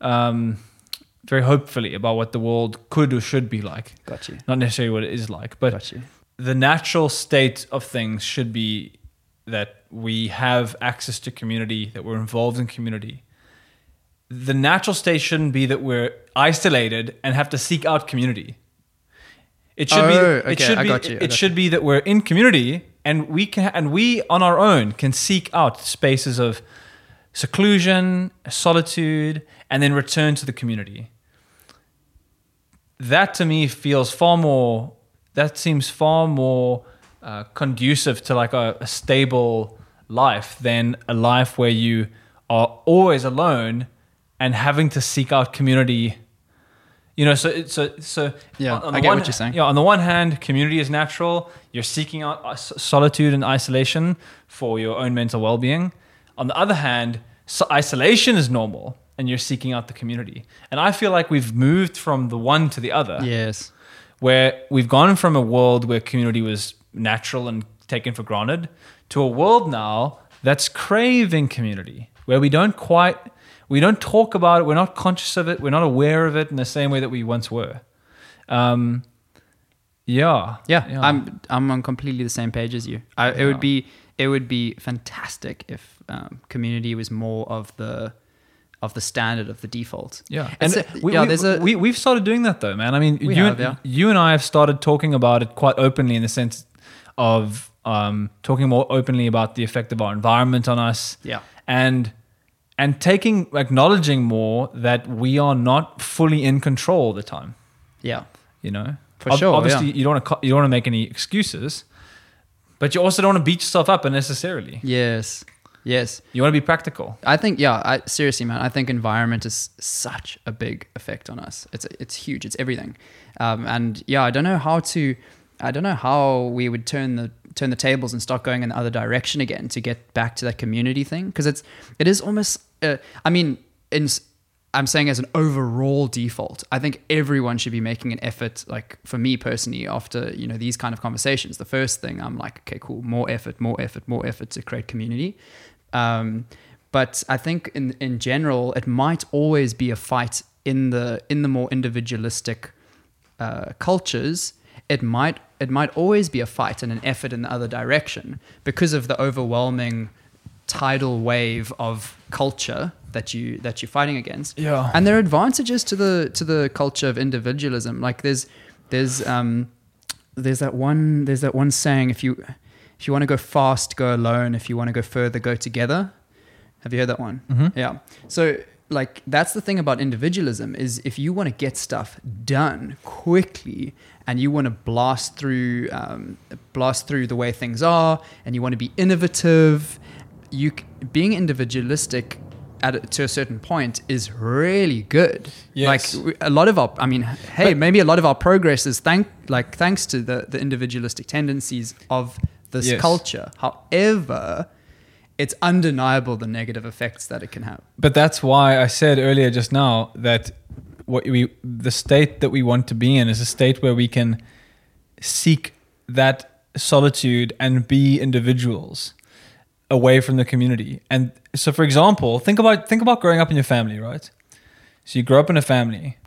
um, very hopefully about what the world could or should be like, Got you. not necessarily what it is like. But the natural state of things should be that we have access to community, that we're involved in community. The natural state shouldn't be that we're isolated and have to seek out community. It should Oh, be. okay, It should I be. got you, It should be that we're in community and we can and we on our own can seek out spaces of seclusion, solitude, and then return to the community. That to me feels far more. That seems far more uh, conducive to like a, a stable life than a life where you are always alone and having to seek out community. You know, so so so. Yeah, on I the get one- what you're saying. Yeah, on the one hand, community is natural. You're seeking out uh, solitude and isolation for your own mental well-being. On the other hand, so isolation is normal, and you're seeking out the community. And I feel like we've moved from the one to the other Yes. where we've gone from a world where community was natural and taken for granted to a world now that's craving community, where we don't quite, we don't talk about it, we're not conscious of it, we're not aware of it in the same way that we once were. Um, yeah, Yeah, I'm I'm on completely the same page as you. I, It Yeah. would be it would be fantastic if um, community was more of the of the standard of the default. Yeah, and a- we, yeah, we, there's a- we we've started doing that though, man. I mean, you have, and, yeah. you and I have started talking about it quite openly in the sense of um, talking more openly about the effect of our environment on us. Yeah. and and taking acknowledging more that we are not fully in control all the time. Yeah. You know, For sure, Obviously, yeah. you don't want to you don't want to make any excuses, but you also don't want to beat yourself up unnecessarily. Yes. Yes. You want to be practical. I think yeah, I seriously man, I think environment is such a big effect on us. It's it's huge. It's everything. Um, and yeah, I don't know how to I don't know how we would turn the turn the tables and start going in the other direction again to get back to that community thing because it's it is almost uh, I mean in I'm saying as an overall default, I think everyone should be making an effort. Like for me personally, after you know these kind of conversations, the first thing I'm like, okay, cool, more effort, more effort, more effort to create community. Um, but I think in in general, it might always be a fight in the in the more individualistic uh, cultures. It might it might always be a fight and an effort in the other direction because of the overwhelming tidal wave of culture that you that you're fighting against. Yeah. And there are advantages to the to the culture of individualism. Like there's there's um there's that one there's that one saying if you if you want to go fast, go alone. If you want to go further, go together. Have you heard that one? Mhm. Yeah. So like that's the thing about individualism is if you want to get stuff done quickly and you want to blast through um, blast through the way things are and you want to be innovative, you being individualistic at a, to a certain point is really good. Yes. Like a lot of our, I mean, hey, But- maybe a lot of our progress is thank like thanks to the the individualistic tendencies of this Yes. culture. However, it's undeniable the negative effects that it can have. But that's why I said earlier just now that what we the state that we want to be in is a state where we can seek that solitude and be individuals away from the community. And so for example, think about think about growing up in your family, right? So you grow up in a family.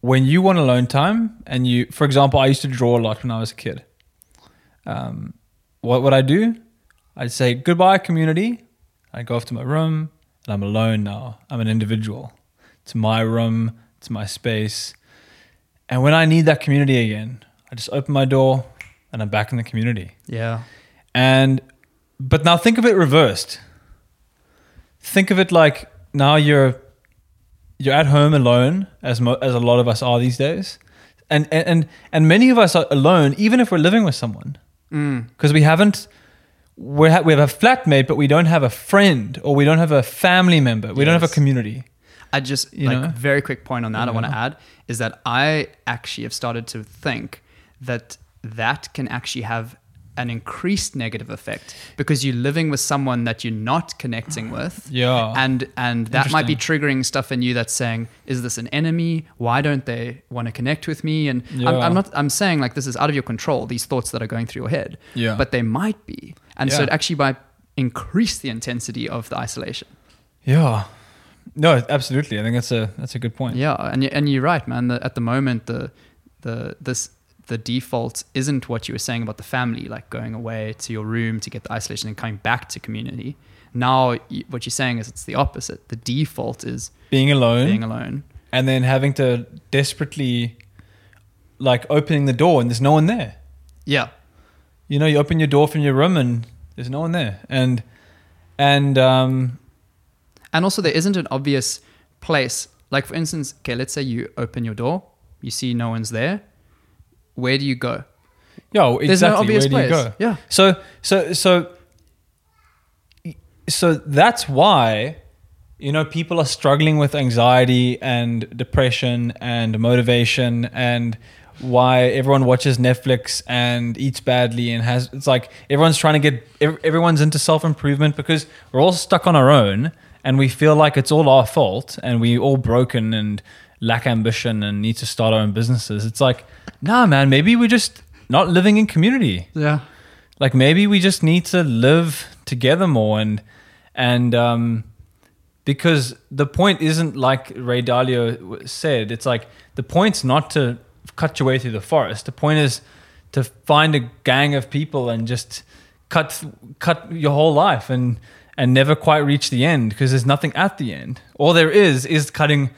When you want alone time and you for example, I used to draw a lot when I was a kid. Um, what would I do? I'd say goodbye, community. I go off to my room and I'm alone now. I'm an individual. It's my room, it's my space. And when I need that community again, I just open my door and I'm back in the community. Yeah. And but now think of it reversed. Think of it like now you're you're at home alone, as mo- as a lot of us are these days, and and and, many of us are alone, even if we're living with someone, Mm. because we haven't. We have we have a flatmate, but we don't have a friend, or we don't have a family member. We don't have a community. I just You like know? very quick point on that I want to add is that I actually have started to think that that can actually have an increased negative effect because you're living with someone that you're not connecting <sighs> with. Yeah. And and that might be triggering stuff in you that's saying, is this an enemy? Why don't they want to connect with me? And I'm, I'm not I'm saying like this is out of your control, these thoughts that are going through your head. Yeah. But they might be. And so it actually might increase the intensity of the isolation. Yeah. No, absolutely. I think that's a that's a good point. Yeah, and you, and you're right, man. The, at the moment, the the this the default isn't what you were saying about the family, like going away to your room to get the isolation and coming back to community. Now, what you're saying is it's the opposite. The default is Being alone, being alone. and then having to desperately, like, opening the door and there's no one there. Yeah, you know you open your door from your room and there's no one there and and um and also there isn't an obvious place. Like for instance, okay, let's say you open your door, you see no one's there. Where do you go? yeah exactly There's no obvious where do place. you go Yeah, so so so so that's why you know people are struggling with anxiety and depression and motivation and why everyone watches Netflix and eats badly and has it's like everyone's trying to get everyone's into self-improvement because we're all stuck on our own and we feel like it's all our fault and we're all broken and lack ambition and need to start our own businesses. It's like nah man maybe we're just not living in community. Yeah, like maybe we just need to live together more and and um because the point isn't like ray dalio said it's like the point's not to cut your way through the forest. The point is to find a gang of people and just cut cut your whole life and and never quite reach the end because there's nothing at the end all there is is cutting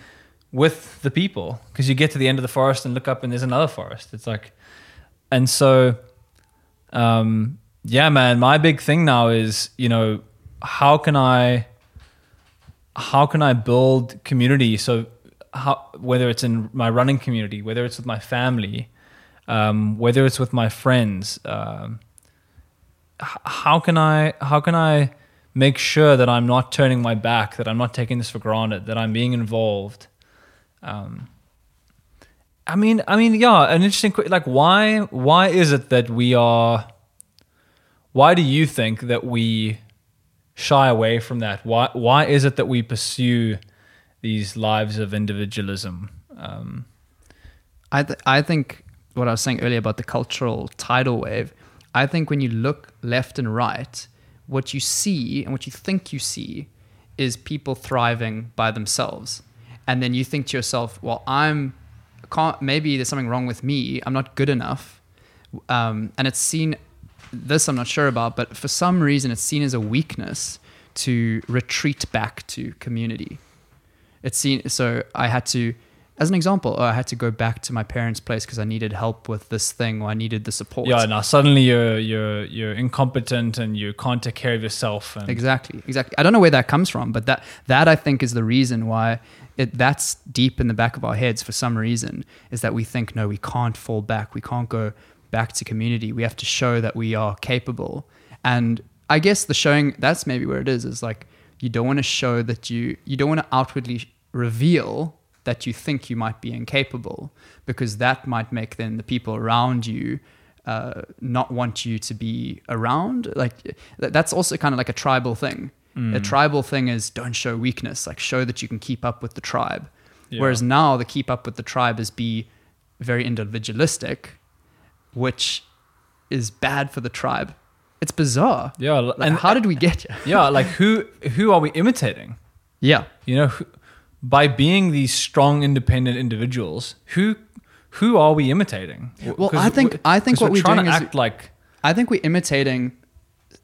with the people because you get to the end of the forest and look up and there's another forest it's like and so um, yeah, man, my big thing now is, you know, how can I, how can I build community? So how, whether it's in my running community, whether it's with my family, um, whether it's with my friends, um, how can I, how can I make sure that I'm not turning my back, that I'm not taking this for granted, that I'm being involved? Um, I mean, I mean, yeah, an interesting like why why is it that we are why do you think that we shy away from that? Why why is it that we pursue these lives of individualism? Um, I th- I think what I was saying earlier about the cultural tidal wave. I think when you look left and right, what you see and what you think you see is people thriving by themselves, and then you think to yourself, "Well, I'm can't maybe there's something wrong with me. I'm not good enough." Um, and it's seen this I'm not sure about, but for some reason it's seen as a weakness to retreat back to community. It's seen so I had to as an example, oh, I had to go back to my parents' place because I needed help with this thing or I needed the support. yeah, now suddenly you're you're you're incompetent and you can't take care of yourself. And Exactly, exactly. I don't know where that comes from, but that that I think is the reason why it that's deep in the back of our heads for some reason is that we think no, we can't fall back, we can't go back to community. We have to show that we are capable. And I guess the showing that's maybe where it is is like you don't want to show that you you don't want to outwardly reveal that you think you might be incapable because that might make then the people around you uh, not want you to be around. Like th- that's also kind of like a tribal thing. A tribal thing is don't show weakness, like show that you can keep up with the tribe. Yeah. Whereas now the keep up with the tribe is be very individualistic, which is bad for the tribe. It's bizarre. yeah, Like, and how did we <laughs> get here? yeah, like who who are we imitating? Yeah. You know, who, by being these strong, independent individuals, who who are we imitating? Well, I think- I think what we're we're trying to act like I think we're imitating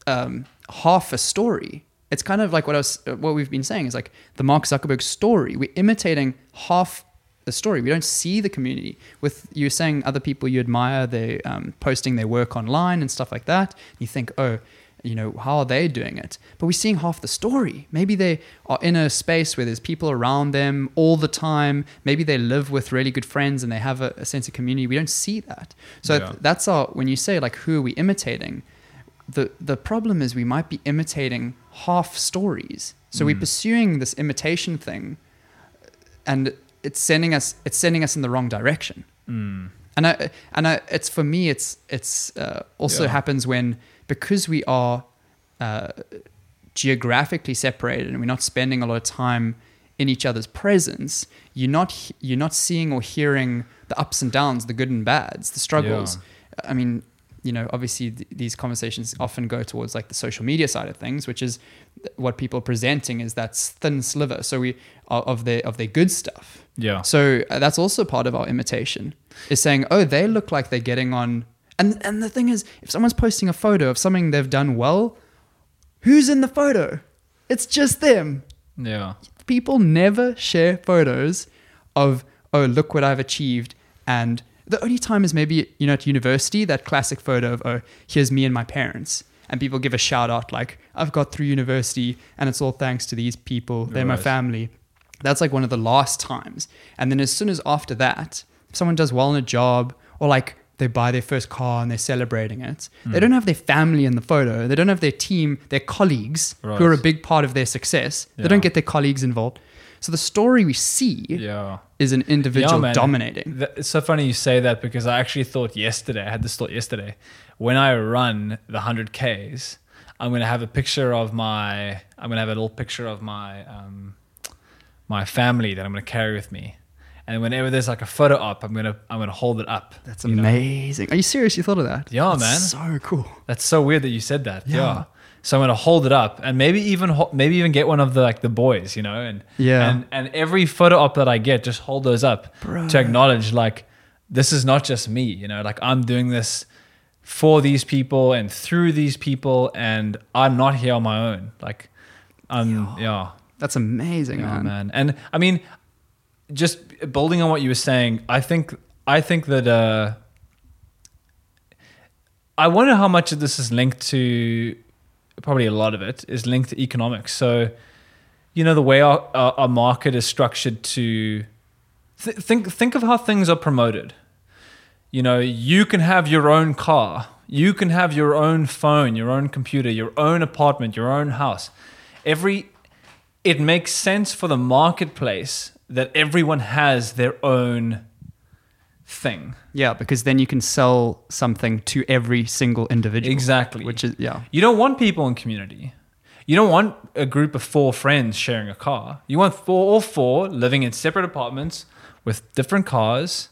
um, half a story. It's kind of like what I was, what we've been saying is like the Mark Zuckerberg story. We're imitating half a story. We don't see the community. With you saying other people you admire, they um, posting their work online and stuff like that. You think, oh, you know, how are they doing it? But we're seeing half the story. Maybe they are in a space where there's people around them all the time. Maybe they live with really good friends and they have a, a sense of community. We don't see that. So Yeah. that's our when you say like who are we imitating? The the problem is we might be imitating half stories. So we're Mm. pursuing this imitation thing and it's sending us it's sending us in the wrong direction Mm. and I, and I, it's for me it's it's uh, also Yeah. happens when because we are uh, geographically separated and we're not spending a lot of time in each other's presence you're not you're not seeing or hearing the ups and downs the good and bads the struggles i mean you know obviously th- these conversations often go towards like the social media side of things which is what people are presenting is that thin sliver so we of their of their good stuff Yeah. so uh, that's also part of our imitation is saying, oh, they look like they're getting on. And and the thing is, if someone's posting a photo of something they've done well, who's in the photo? It's just them. Yeah. People never share photos of, oh, look what I've achieved. And the only time is maybe, you know, at university, that classic photo of, oh, here's me and my parents. And people give a shout out like, I've got through university and it's all thanks to these people. They're my family. That's like one of the last times. And then as soon as after that, if someone does well in a job or like they buy their first car and they're celebrating it, Hmm. they don't have their family in the photo. They don't have their team, their colleagues who are a big part of their success. They don't get their colleagues involved. So the story we see Yeah. is an individual man. dominating. It's so funny you say that because I actually thought yesterday, I had this thought yesterday, when I run the 100Ks, I'm going to have a picture of my, I'm going to have a little picture of my, um, my family that I'm going to carry with me. And whenever there's like a photo op, I'm to, I'm to hold it up. That's you know? amazing. Are you serious? You thought of that? Yeah, That's man. So cool. That's so weird that you said that. Yeah. Yeah. So I'm gonna hold it up and maybe even maybe even get one of the like the boys, you know, and Yeah. and and every photo op that I get, just hold those up Bro. to acknowledge like this is not just me, you know, like I'm doing this for these people and through these people, and I'm not here on my own. Like, I'm yeah, That's amazing, yeah, man. man. And I mean, just building on what you were saying, I think I think that uh, I wonder how much of this is linked to probably a lot of it is linked to economics. So, you know, the way our our, our market is structured to th- think think of how things are promoted. You know, you can have your own car, you can have your own phone, your own computer, your own apartment, your own house. Every it makes sense for the marketplace that everyone has their own thing. Yeah, because then you can sell something to every single individual. Exactly. Which is yeah. You don't want people in community. You don't want a group of four friends sharing a car. You want four or four living in separate apartments with different cars.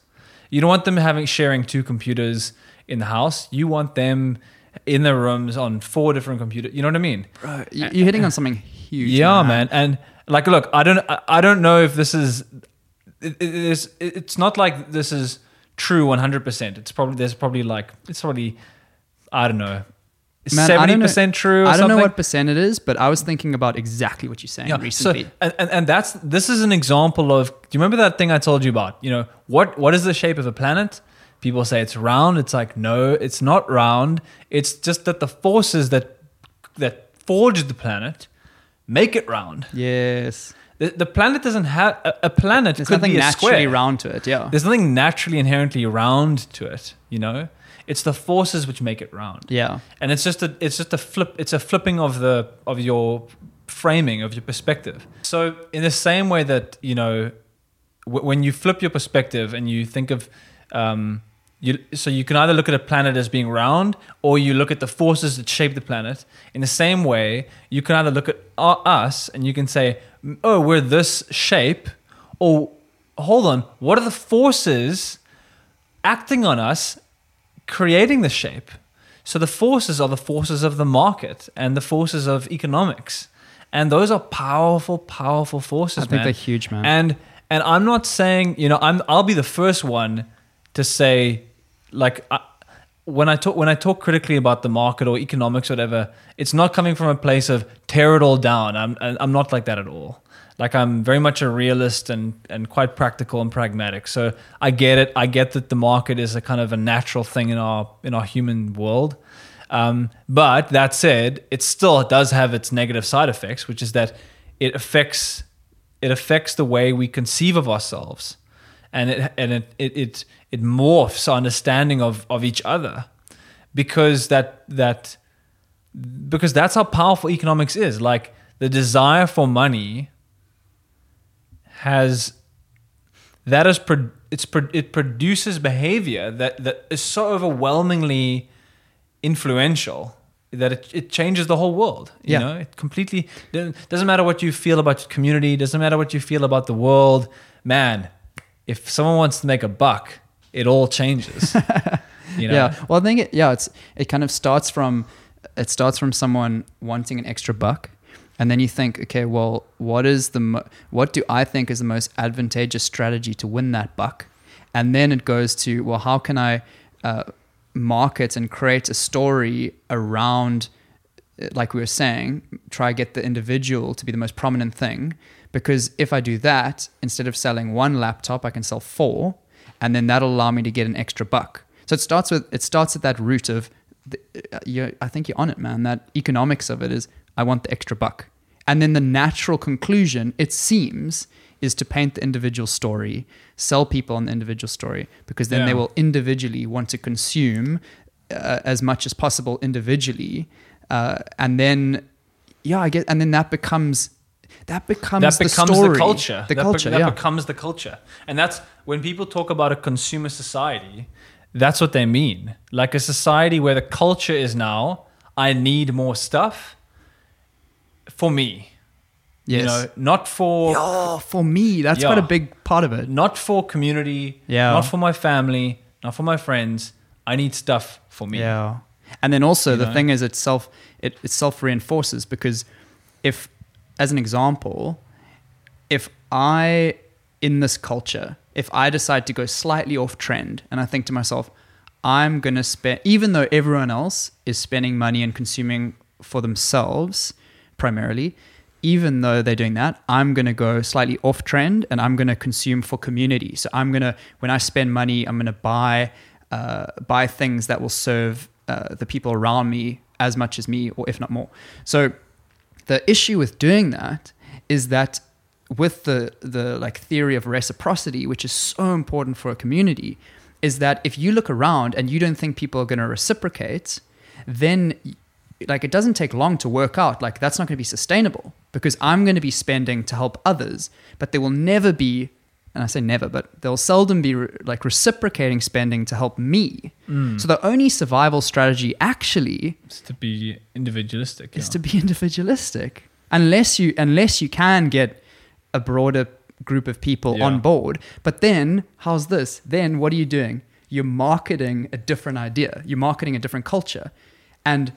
You don't want them having sharing two computers in the house. You want them in their rooms on four different computers. You know what I mean? Bro, you- you're hitting on something huge. yeah, man. And like, look, I don't, I- don't know if this is, it, it is, it's not like this is true 100%. It's probably, there's probably like, it's probably, I don't know, Man, I don't know- 70% true or I don't know what percent it is, but I was thinking about exactly what you're saying Yeah, recently. So, and, and, and that's, this is an example of, do you remember that thing I told you about? You know, what, what is the shape of a planet? People say it's round. It's like, no, it's not round. It's just that the forces that, that forged the planet make it round. yes. The, the planet doesn't have a, a planet There's nothing naturally square. round to it. Yeah. There's nothing naturally inherently round to it. You know, it's the forces which make it round. yeah. And it's just a it's just a flip. It's a flipping of the of your framing of your perspective. So in the same way that you know, w- when you flip your perspective and you think of um, you, so you can either look at a planet as being round or you look at the forces that shape the planet. In the same way, you can either look at us and you can say, mm, oh, we're this shape, or hold on, what are the forces acting on us, creating the shape? So the forces are the forces of the market and the forces of economics. And those are powerful, powerful forces, I think man. they're huge, man. And and I'm not saying, you know, I'm I'll be the first one to say like I, when I talk when I talk critically about the market or economics or whatever, it's not coming from a place of tear it all down. I'm I'm not like that at all. Like I'm very much a realist and and quite practical and pragmatic. So I get it. I get that the market is a kind of a natural thing in our in our human world. Um, but that said, it still does have its negative side effects, which is that it affects it affects the way we conceive of ourselves, and it and it it it, it morphs our understanding of of each other, because that that because that's how powerful economics is. Like the desire for money has that is pro- it's pro- it produces behavior that that is so overwhelmingly influential that it, it changes the whole world you Yeah. know it completely doesn't matter what you feel about your community doesn't matter what you feel about the world man if someone wants to make a buck it all changes <laughs> you know Yeah. Well, I think it, yeah, it's it kind of starts from it starts from someone wanting an extra buck, and then you think, okay, well, what is the mo- what do I think is the most advantageous strategy to win that buck, and then it goes to well, how can I uh, market and create a story around like we were saying, try get the individual to be the most prominent thing. Because if I do that, instead of selling one laptop, I can sell four, and then that'll allow me to get an extra buck. So it starts with it starts at that root of, the, uh, I think you're on it, man. That economics of it is I want the extra buck, and then the natural conclusion it seems is to paint the individual story, sell people on the individual story, because then they will individually want to consume uh, as much as possible individually, uh, and then yeah, I get, and then that becomes that becomes that becomes the, the, story, culture. the that culture, Be- that yeah. becomes the culture, and that's when people talk about a consumer society. That's what they mean. Like a society where the culture is now, I need more stuff for me. yes. You know, not for oh, for me, that's Yeah. quite a big part of it. not for community, Yeah. not for my family, not for my friends. I need stuff for me. Yeah. And then also You the know? thing is it self it, it self reinforces because if as an example, if I in this culture, if I decide to go slightly off trend and I think to myself, I'm gonna spend even though everyone else is spending money and consuming for themselves primarily, even though they're doing that, I'm gonna go slightly off trend and I'm gonna consume for community. So I'm gonna when I spend money, I'm gonna buy uh, buy things that will serve uh, the people around me as much as me, or if not more. So the issue with doing that is that with the the like theory of reciprocity, which is so important for a community, is that if you look around and you don't think people are going to reciprocate, then like it doesn't take long to work out like that's not going to be sustainable because I'm going to be spending to help others, but there will never be and I say never, but they'll seldom be re- like reciprocating spending to help me. Mm. So the only survival strategy actually It's to be individualistic. is yeah. to be <laughs> individualistic unless you unless you can get a broader group of people Yeah. on board but then how's this then what are you doing you're marketing a different idea you're marketing a different culture and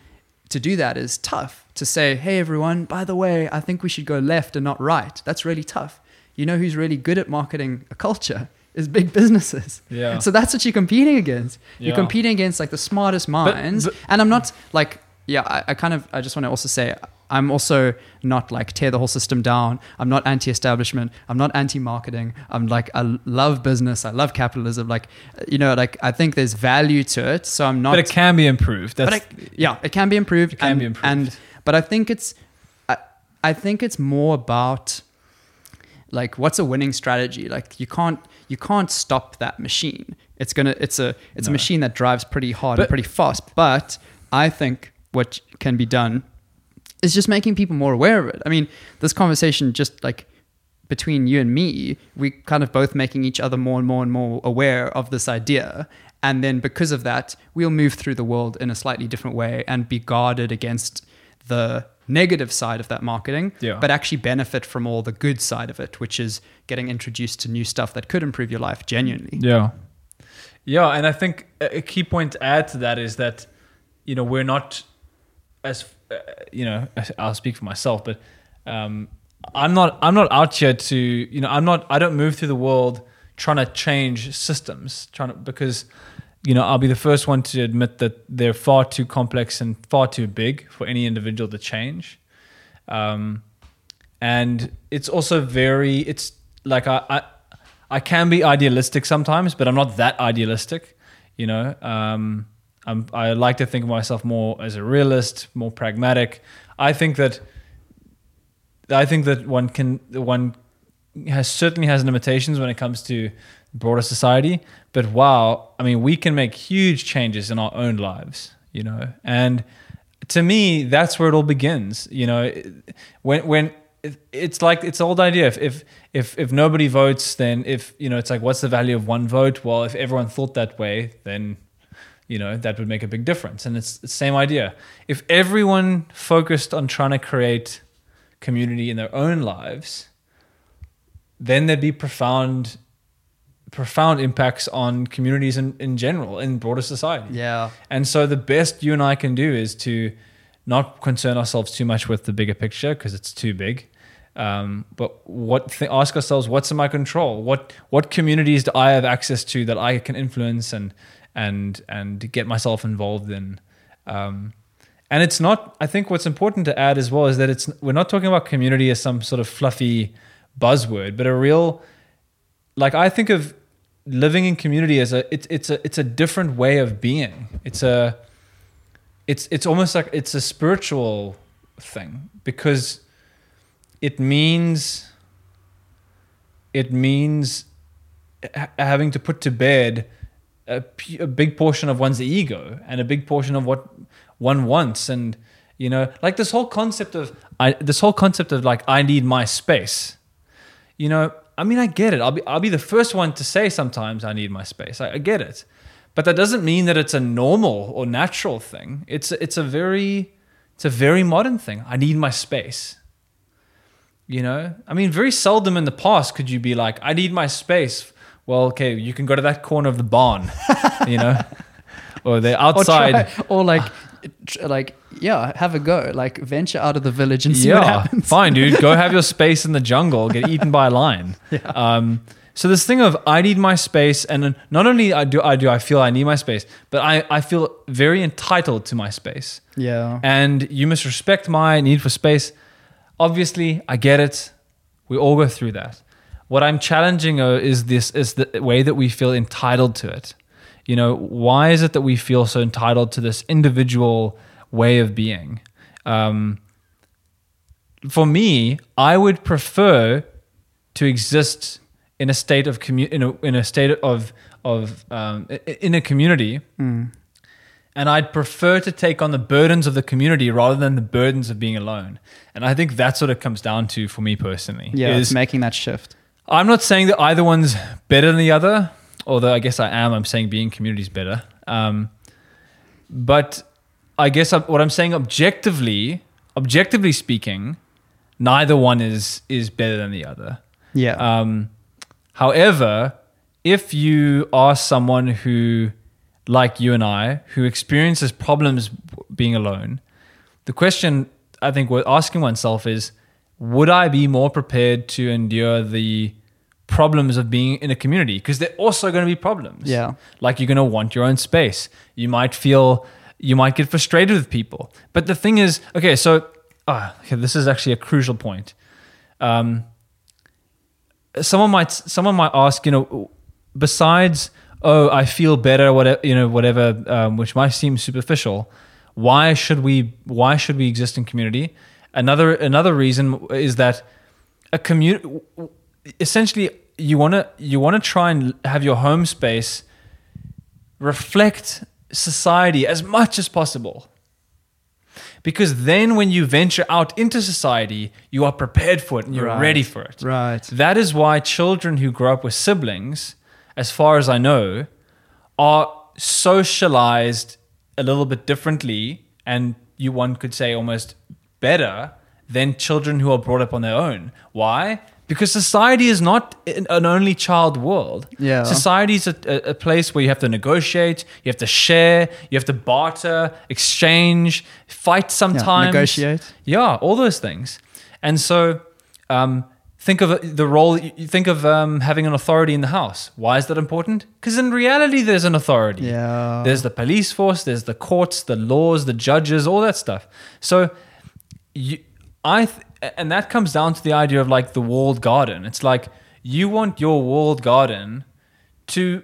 to do that is tough to say hey everyone by the way i think we should go left and not right that's really tough you know who's really good at marketing a culture is big businesses. Yeah. so that's what you're competing against. You're competing against like the smartest minds. But- and i'm not like yeah I, I kind of i just want to also say i'm also not like tear the whole system down. I'm not anti-establishment. I'm not anti-marketing. I'm like i love business. I love capitalism. Like you know like i think there's value to it. So i'm not but it can be improved. That's but I, yeah, it can be improved. It can and, be improved. And but I think it's, I, I think it's more about, like, what's a winning strategy? Like, you can't you can't stop that machine. It's gonna it's a it's a machine that drives pretty hard and pretty fast. But I think what can be done is just making people more aware of it. I mean, this conversation just like between you and me, we kind of both making each other more and more and more aware of this idea. And then because of that, we'll move through the world in a slightly different way and be guarded against the negative side of that marketing, Yeah. but actually benefit from all the good side of it, which is getting introduced to new stuff that could improve your life genuinely. Yeah. Yeah, and I think a key point to add to that is that, you know, we're not as, uh, you know, I'll speak for myself, but um, I'm not, I'm not out here to, you know, I'm not, I don't move through the world trying to change systems, trying to, because, you know, I'll be the first one to admit that they're far too complex and far too big for any individual to change. Um, and it's also very, it's like I, I, I can be idealistic sometimes, but I'm not that idealistic. You know, um, I like to think of myself more as a realist, more pragmatic. I think that I think that one can one has certainly has limitations when it comes to broader society. But wow, I mean, we can make huge changes in our own lives, you know. And to me, that's where it all begins. You know, when when it's like it's old idea. If if if if nobody votes, then if you know, it's like what's the value of one vote? Well, if everyone thought that way, then you know that would make a big difference. And it's the same idea. If everyone focused on trying to create community in their own lives, then there'd be profound profound impacts on communities in, in general in broader society. Yeah. And so the best you and I can do is to not concern ourselves too much with the bigger picture because it's too big. Um, but what th- ask ourselves what's in my control? What what communities do I have access to that I can influence and and and get myself involved in? Um, and it's not. I think what's important to add as well is that it's we're not talking about community as some sort of fluffy buzzword, but a real like I think of living in community is a it's it's a it's a different way of being. It's a it's it's almost like it's a spiritual thing because it means it means having to put to bed a, big portion of one's ego and a big portion of what one wants and you know like this whole concept of I, this whole concept of like i need my space you know I mean, I get it. I'll be I'll be the first one to say sometimes I need my space. I, I get it, but that doesn't mean that it's a normal or natural thing. It's it's a very it's a very modern thing. I need my space. You know, I mean, very seldom in the past could you be like, I need my space. Well, okay, you can go to that corner of the barn, you know, <laughs> or the outside, or, try, or like like yeah have a go. Like venture out of the village and see yeah, what happens. fine dude. Go have your <laughs> space in the jungle. Get eaten by a lion. <laughs> Yeah. um, so this thing of i need my space and not only I do i do i feel i need my space but i, I feel very entitled to my space. Yeah. And you must respect my need for space. Obviously i get it. We all go through that. What i'm challenging uh, is this is the way that we feel entitled to it. You know, why is it that we feel so entitled to this individual way of being? Um, for me, I would prefer to exist in a state of commu- in a, in a state of of um, in a community, mm. and I'd prefer to take on the burdens of the community rather than the burdens of being alone. And I think that's what it comes down to for me personally. Yeah, is making that shift. I'm not saying that either one's better than the other although I guess I am. I'm saying being community is better. Um, but I guess what I'm saying objectively, objectively speaking, neither one is is better than the other. Yeah. Um, however, if you are someone who, like you and I, who experiences problems being alone, the question I think we're asking oneself is, would I be more prepared to endure the problems of being in a community because they're also going to be problems. Yeah. Like you're going to want your own space. You might feel, you might get frustrated with people. But the thing is, okay, so ah, okay, this is actually a crucial point. Um, someone might, someone might ask, you know, besides, oh, I feel better, whatever, you know, whatever, um, which might seem superficial. Why should we? Why should we exist in community? Another another reason is that a community essentially you want to you want to try and have your home space reflect society as much as possible. Because then when you venture out into society you are prepared for it and you're right. ready for it. Right. That is why children who grow up with siblings as far as i know are socialized a little bit differently and you one could say almost better than children who are brought up on their own. Why because society is not an only child world. Yeah. Society is a, a, place where you have to negotiate, you have to share, you have to barter, exchange, fight sometimes. Yeah, negotiate. Yeah, all those things. And so um, think of the role. Think of um, having an authority in the house. Why is that important? Because in reality, there's an authority. Yeah. There's the police force. There's the courts, the laws, the judges, all that stuff. So, you, I, th- and that comes down to the idea of like the walled garden. It's like you want your walled garden to,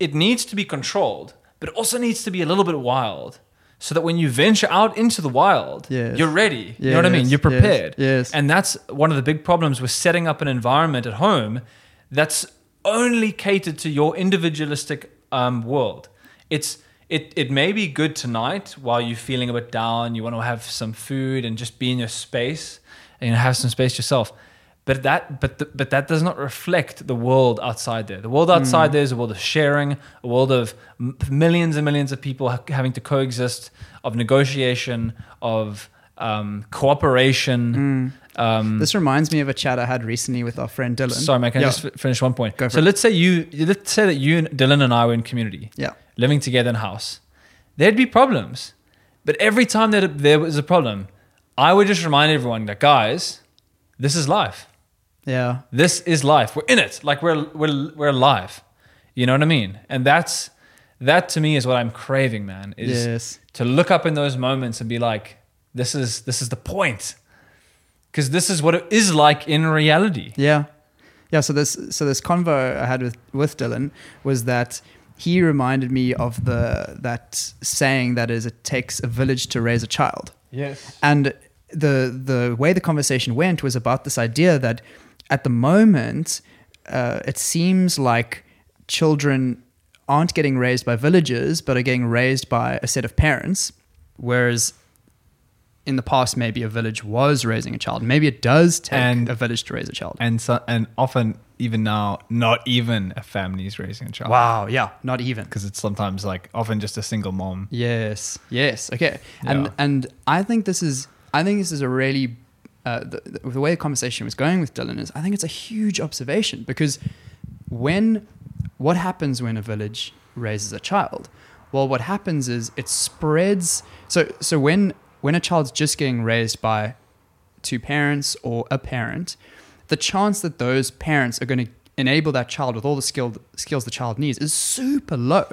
it needs to be controlled, but it also needs to be a little bit wild. So that when you venture out into the wild, Yes. you're ready. You know what I mean? You're yes, prepared. yes. And that's one of the big problems with setting up an environment at home that's only catered to your individualistic um, world. It's it it may be good tonight while you're feeling a bit down. You want to have some food and just be in your space and have some space yourself. But that but the, but that does not reflect the world outside there. The world outside there is a world of sharing, a world of m- millions and millions of people ha- having to coexist, of negotiation, of um, cooperation. Um, This reminds me of a chat I had recently with our friend Dylan. Sorry, man. Can yeah. I just fi- finish one point? Go for so it. let's say you, let's say that you, and Dylan, and I were in community, Yeah. living together in house. There'd be problems, but every time that there was a problem, I would just remind everyone that guys, this is life. Yeah. This is life. We're in it. Like we're we're we're alive. You know what I mean? And that's that to me is what I'm craving, man. Is Yes. to look up in those moments and be like, this is this is the point. Because this is what it is like in reality. Yeah, yeah. So this so this convo I had with with Dylan was that he reminded me of the that saying that is it takes a village to raise a child, Yes. and the the way the conversation went was about this idea that at the moment uh, it seems like children aren't getting raised by villagers but are getting raised by a set of parents, whereas in the past maybe a village was raising a child. Maybe it does take And- a village to raise a child. and so, and often even now, not even a family is raising a child. Wow, yeah, not even. Because it's sometimes like often just a single mom. Yes, yes, okay, and and I think this is I think this is a really uh, the, the, way the conversation was going with Dylan is I think it's a huge observation because when what happens when a village raises a child? Well, what happens is it spreads. So so when when a child's just getting raised by two parents or a parent, the chance that those parents are going to enable that child with all the skill, skills the child needs is super low.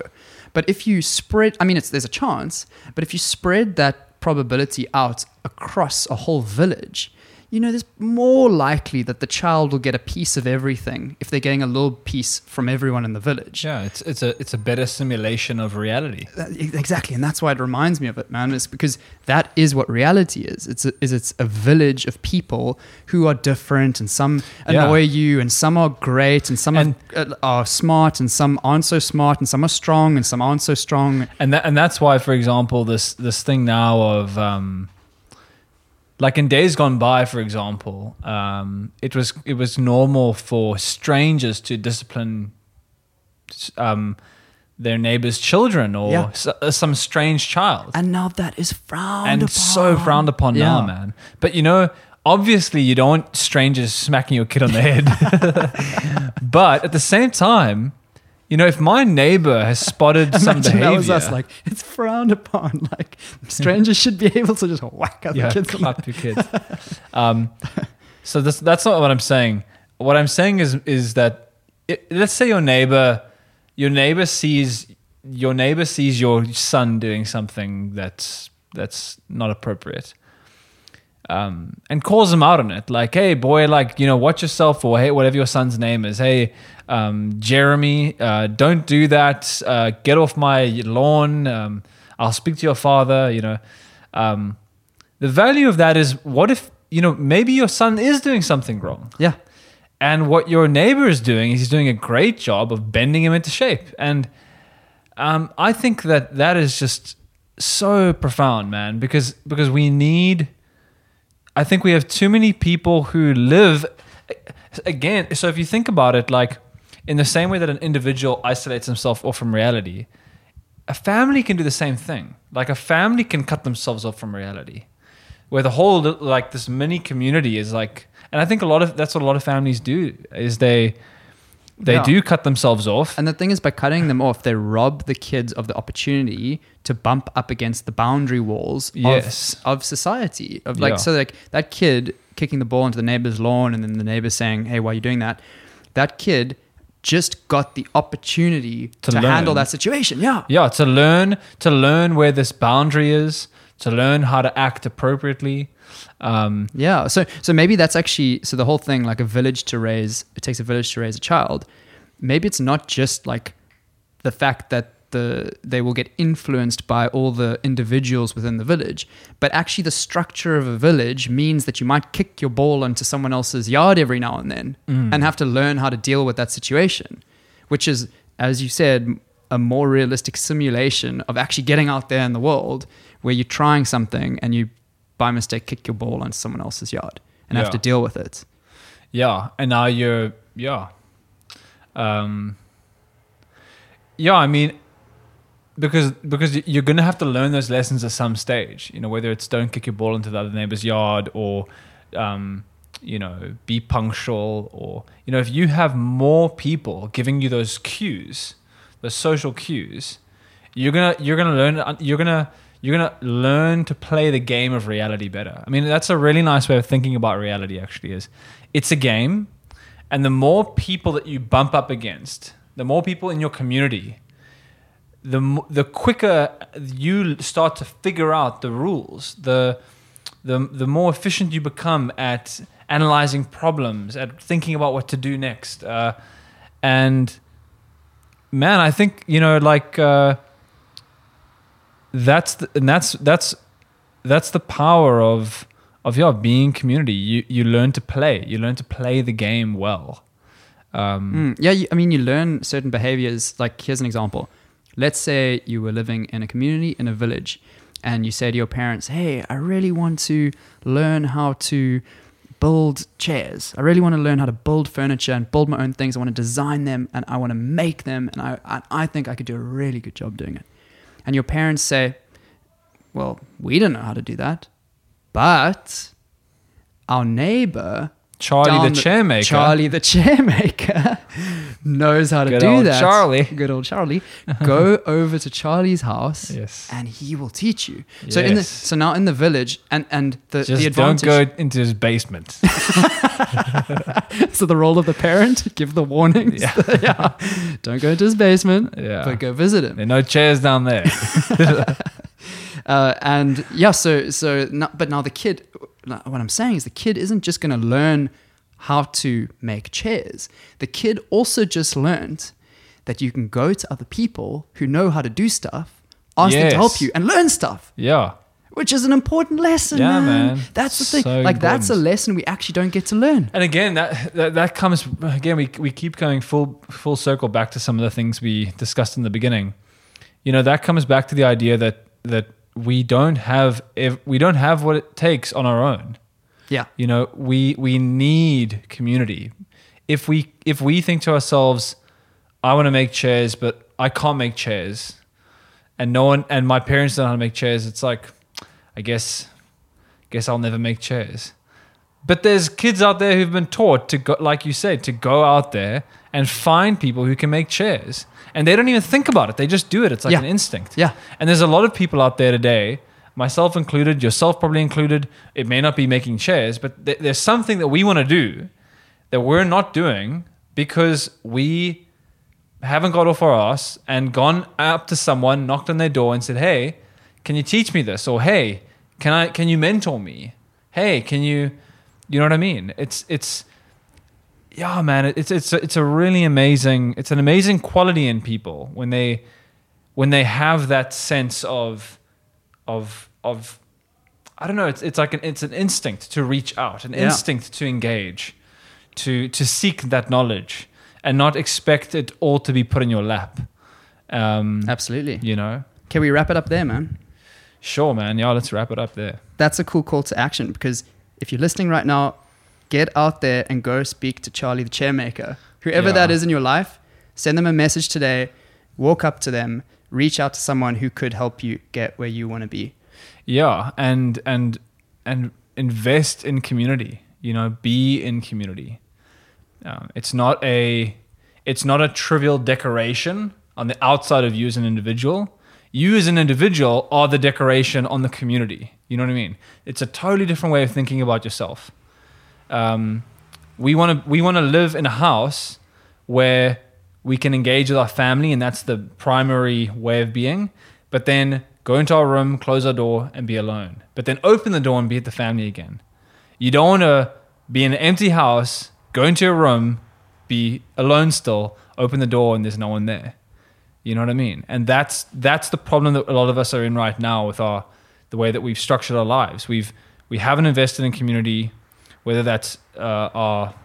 But if you spread, I mean, it's, there's a chance, but if you spread that probability out across a whole village, you know, there's more likely that the child will get a piece of everything if they're getting a little piece from everyone in the village. Yeah, it's it's a it's a better simulation of reality. Exactly and that's why it reminds me of it man is because that is what reality is it's a, is it's a village of people who are different and some Yeah. annoy you and some are great and some And- are, uh, are smart and some aren't so smart and some are strong and some aren't so strong and that and that's why for example this this thing now of um like in days gone by for example um it was it was normal for strangers to discipline um their neighbors children or Yeah. s- uh, some strange child and now that is frowned and upon. so frowned upon now man but you know obviously you don't want strangers smacking your kid on the head <laughs> <laughs> but at the same time you know if my neighbor has spotted <laughs> some Imagine behavior that was us like it's frowned upon <laughs> like strangers should be able to just whack other yeah, kids clap your kids. <laughs> um, so that's that's not what I'm saying. What I'm saying is is that it, let's say your neighbor, your neighbor sees your neighbor sees your son doing something that's that's not appropriate, um, and calls him out on it. Like, hey, boy, like you know, watch yourself, or hey, whatever your son's name is. Hey, um, Jeremy, uh, don't do that. Uh, get off my lawn. Um, I'll speak to your father. You know. Um, the value of that is what if you know maybe your son is doing something wrong yeah and what your neighbor is doing is he's doing a great job of bending him into shape and um, i think that that is just so profound man because because we need i think we have too many people who live again so if you think about it like in the same way that an individual isolates himself off from reality a family can do the same thing. Like a family can cut themselves off from reality, where the whole like this mini community is like, and I think a lot of that's what a lot of families do is they they Yeah. do cut themselves off. And the thing is, by cutting them off, they rob the kids of the opportunity to bump up against the boundary walls Yes. of, of society. Of like, Yeah. so like that kid kicking the ball into the neighbor's lawn, and then the neighbor's saying, "Hey, why are you doing that?" That kid just got the opportunity To to, handle that situation. Yeah, yeah to learn to learn where this boundary is to learn how to act appropriately um, Yeah. So so maybe that's actually so the whole thing like a village to raise it takes a village to raise a child. Maybe it's not just like the fact that the they will get influenced by all the individuals within the village, but actually the structure of a village means that you might kick your ball into someone else's yard every now and then and have to learn how to deal with that situation, which is as you said a more realistic simulation of actually getting out there in the world where you're trying something and you by mistake kick your ball onto someone else's yard and have to deal with it. Yeah, and now you're yeah, um, yeah. I mean, because because you're gonna have to learn those lessons at some stage. You know, whether it's don't kick your ball into the other neighbor's yard or, um, you know, be punctual or you know, if you have more people giving you those cues, those social cues, you're gonna you're gonna learn you're gonna you're gonna learn to play the game of reality better. I mean, that's a really nice way of thinking about reality. Actually, is it's a game, and the more people that you bump up against, the more people in your community, the the quicker you start to figure out the rules. The the the more efficient you become at analyzing problems, at thinking about what to do next, uh, and man, I think you know, like uh, that's the, and that's that's that's the power of of yeah being community. You you learn to play. You learn to play the game well. Um, Mm, yeah, you, I mean, you learn certain behaviors. Like, here's an example. Let's say you were living in a community in a village, and you say to your parents, "Hey, I really want to learn how to build chairs. I really want to learn how to build furniture and build my own things. I want to design them and I want to make them, and I, I, I think I could do a really good job doing it." And your parents say, "Well, we don't know how to do that, but our neighbor." Charlie the chairmaker. Charlie the chairmaker <laughs> knows how to Good do old that. Charlie. Good old Charlie. <laughs> Go over to Charlie's house Yes. and he will teach you. So in the so now in the village and and the, Just the don't go into his basement. <laughs> so the role of the parent give the warnings. Yeah. Don't go into his basement. Yeah. But go visit him. there are no chairs down there. Uh, and yeah, so so but now the kid, what I'm saying is the kid isn't just going to learn how to make chairs. The kid also just learned that you can go to other people who know how to do stuff, ask them to help you, and learn stuff, yeah. which is an important lesson. Yeah, man. man. That's the thing. So like that's a lesson we actually don't get to learn. And again, that, that that comes again. We we keep going full full circle back to some of the things we discussed in the beginning. You know, that comes back to the idea that that we don't have if we don't have what it takes on our own. Yeah. You know, we we need community. If we if we think to ourselves, I want to make chairs, but I can't make chairs, and no one and my parents don't know how to make chairs, it's like, I guess, guess I'll never make chairs. But there's kids out there who've been taught to go, like you said, to go out there and find people who can make chairs, and they don't even think about it. They just do it. It's like Yeah. an instinct. Yeah. And there's a lot of people out there today, myself included, yourself probably included. It may not be making chairs, but th- there's something that we want to do that we're not doing because we haven't got off our ass and gone up to someone, knocked on their door, and said, "Hey, can you teach me this?" Or "Hey, can I? Can you mentor me? Hey, can you? You know what I mean? It's it's." Yeah, man, it's it's a, it's a really amazing. It's an amazing quality in people when they when they have that sense of of of I don't know. It's it's like an it's an instinct to reach out, an Yeah. instinct to engage, to to seek that knowledge, and not expect it all to be put in your lap. Um, Absolutely. you know, Can we wrap it up there, man? sure, man. Yeah, let's wrap it up there. that's a cool call to action because if you're listening right now, get out there and go speak to Charlie the chairmaker. Whoever Yeah. that is in your life, send them a message today, walk up to them, reach out to someone who could help you get where you want to be. Yeah, and and and invest in community. You know, be in community. Um, it's not a it's not a trivial decoration on the outside of you as an individual. You as an individual are the decoration on the community. You know what I mean? It's a totally different way of thinking about yourself. Um, we want to we want to live in a house where we can engage with our family, and that's the primary way of being. But then go into our room, close our door, and be alone. But then open the door and be at the family again. You don't want to be in an empty house, go into your room, be alone still, open the door, and there's no one there. You know what I mean? And that's that's the problem that a lot of us are in right now with our the way that we've structured our lives. We've we haven't invested in community, whether that's uh, our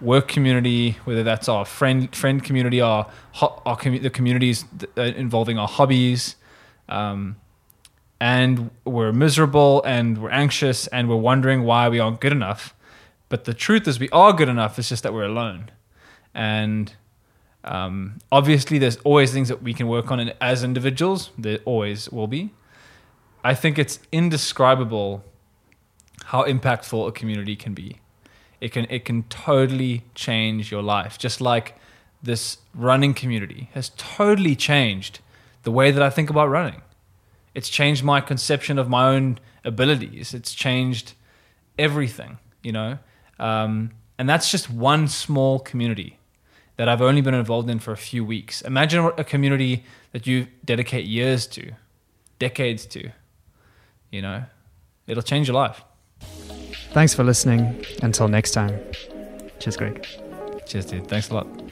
work community, whether that's our friend friend community, our our the communities th- uh, involving our hobbies, um, and we're miserable and we're anxious and we're wondering why we aren't good enough. But the truth is, we are good enough. It's just that we're alone, and um, obviously, there's always things that we can work on as individuals. There always will be. I think it's indescribable how impactful a community can be. It can it can totally change your life. Just like this running community has totally changed the way that I think about running. It's changed my conception of my own abilities. It's changed everything, you know. Um, and that's just one small community that I've only been involved in for a few weeks. Imagine a community that you dedicate years to, decades to. You know, it'll change your life. Thanks for listening. Until next time. Cheers, Greg. Cheers, dude. Thanks a lot.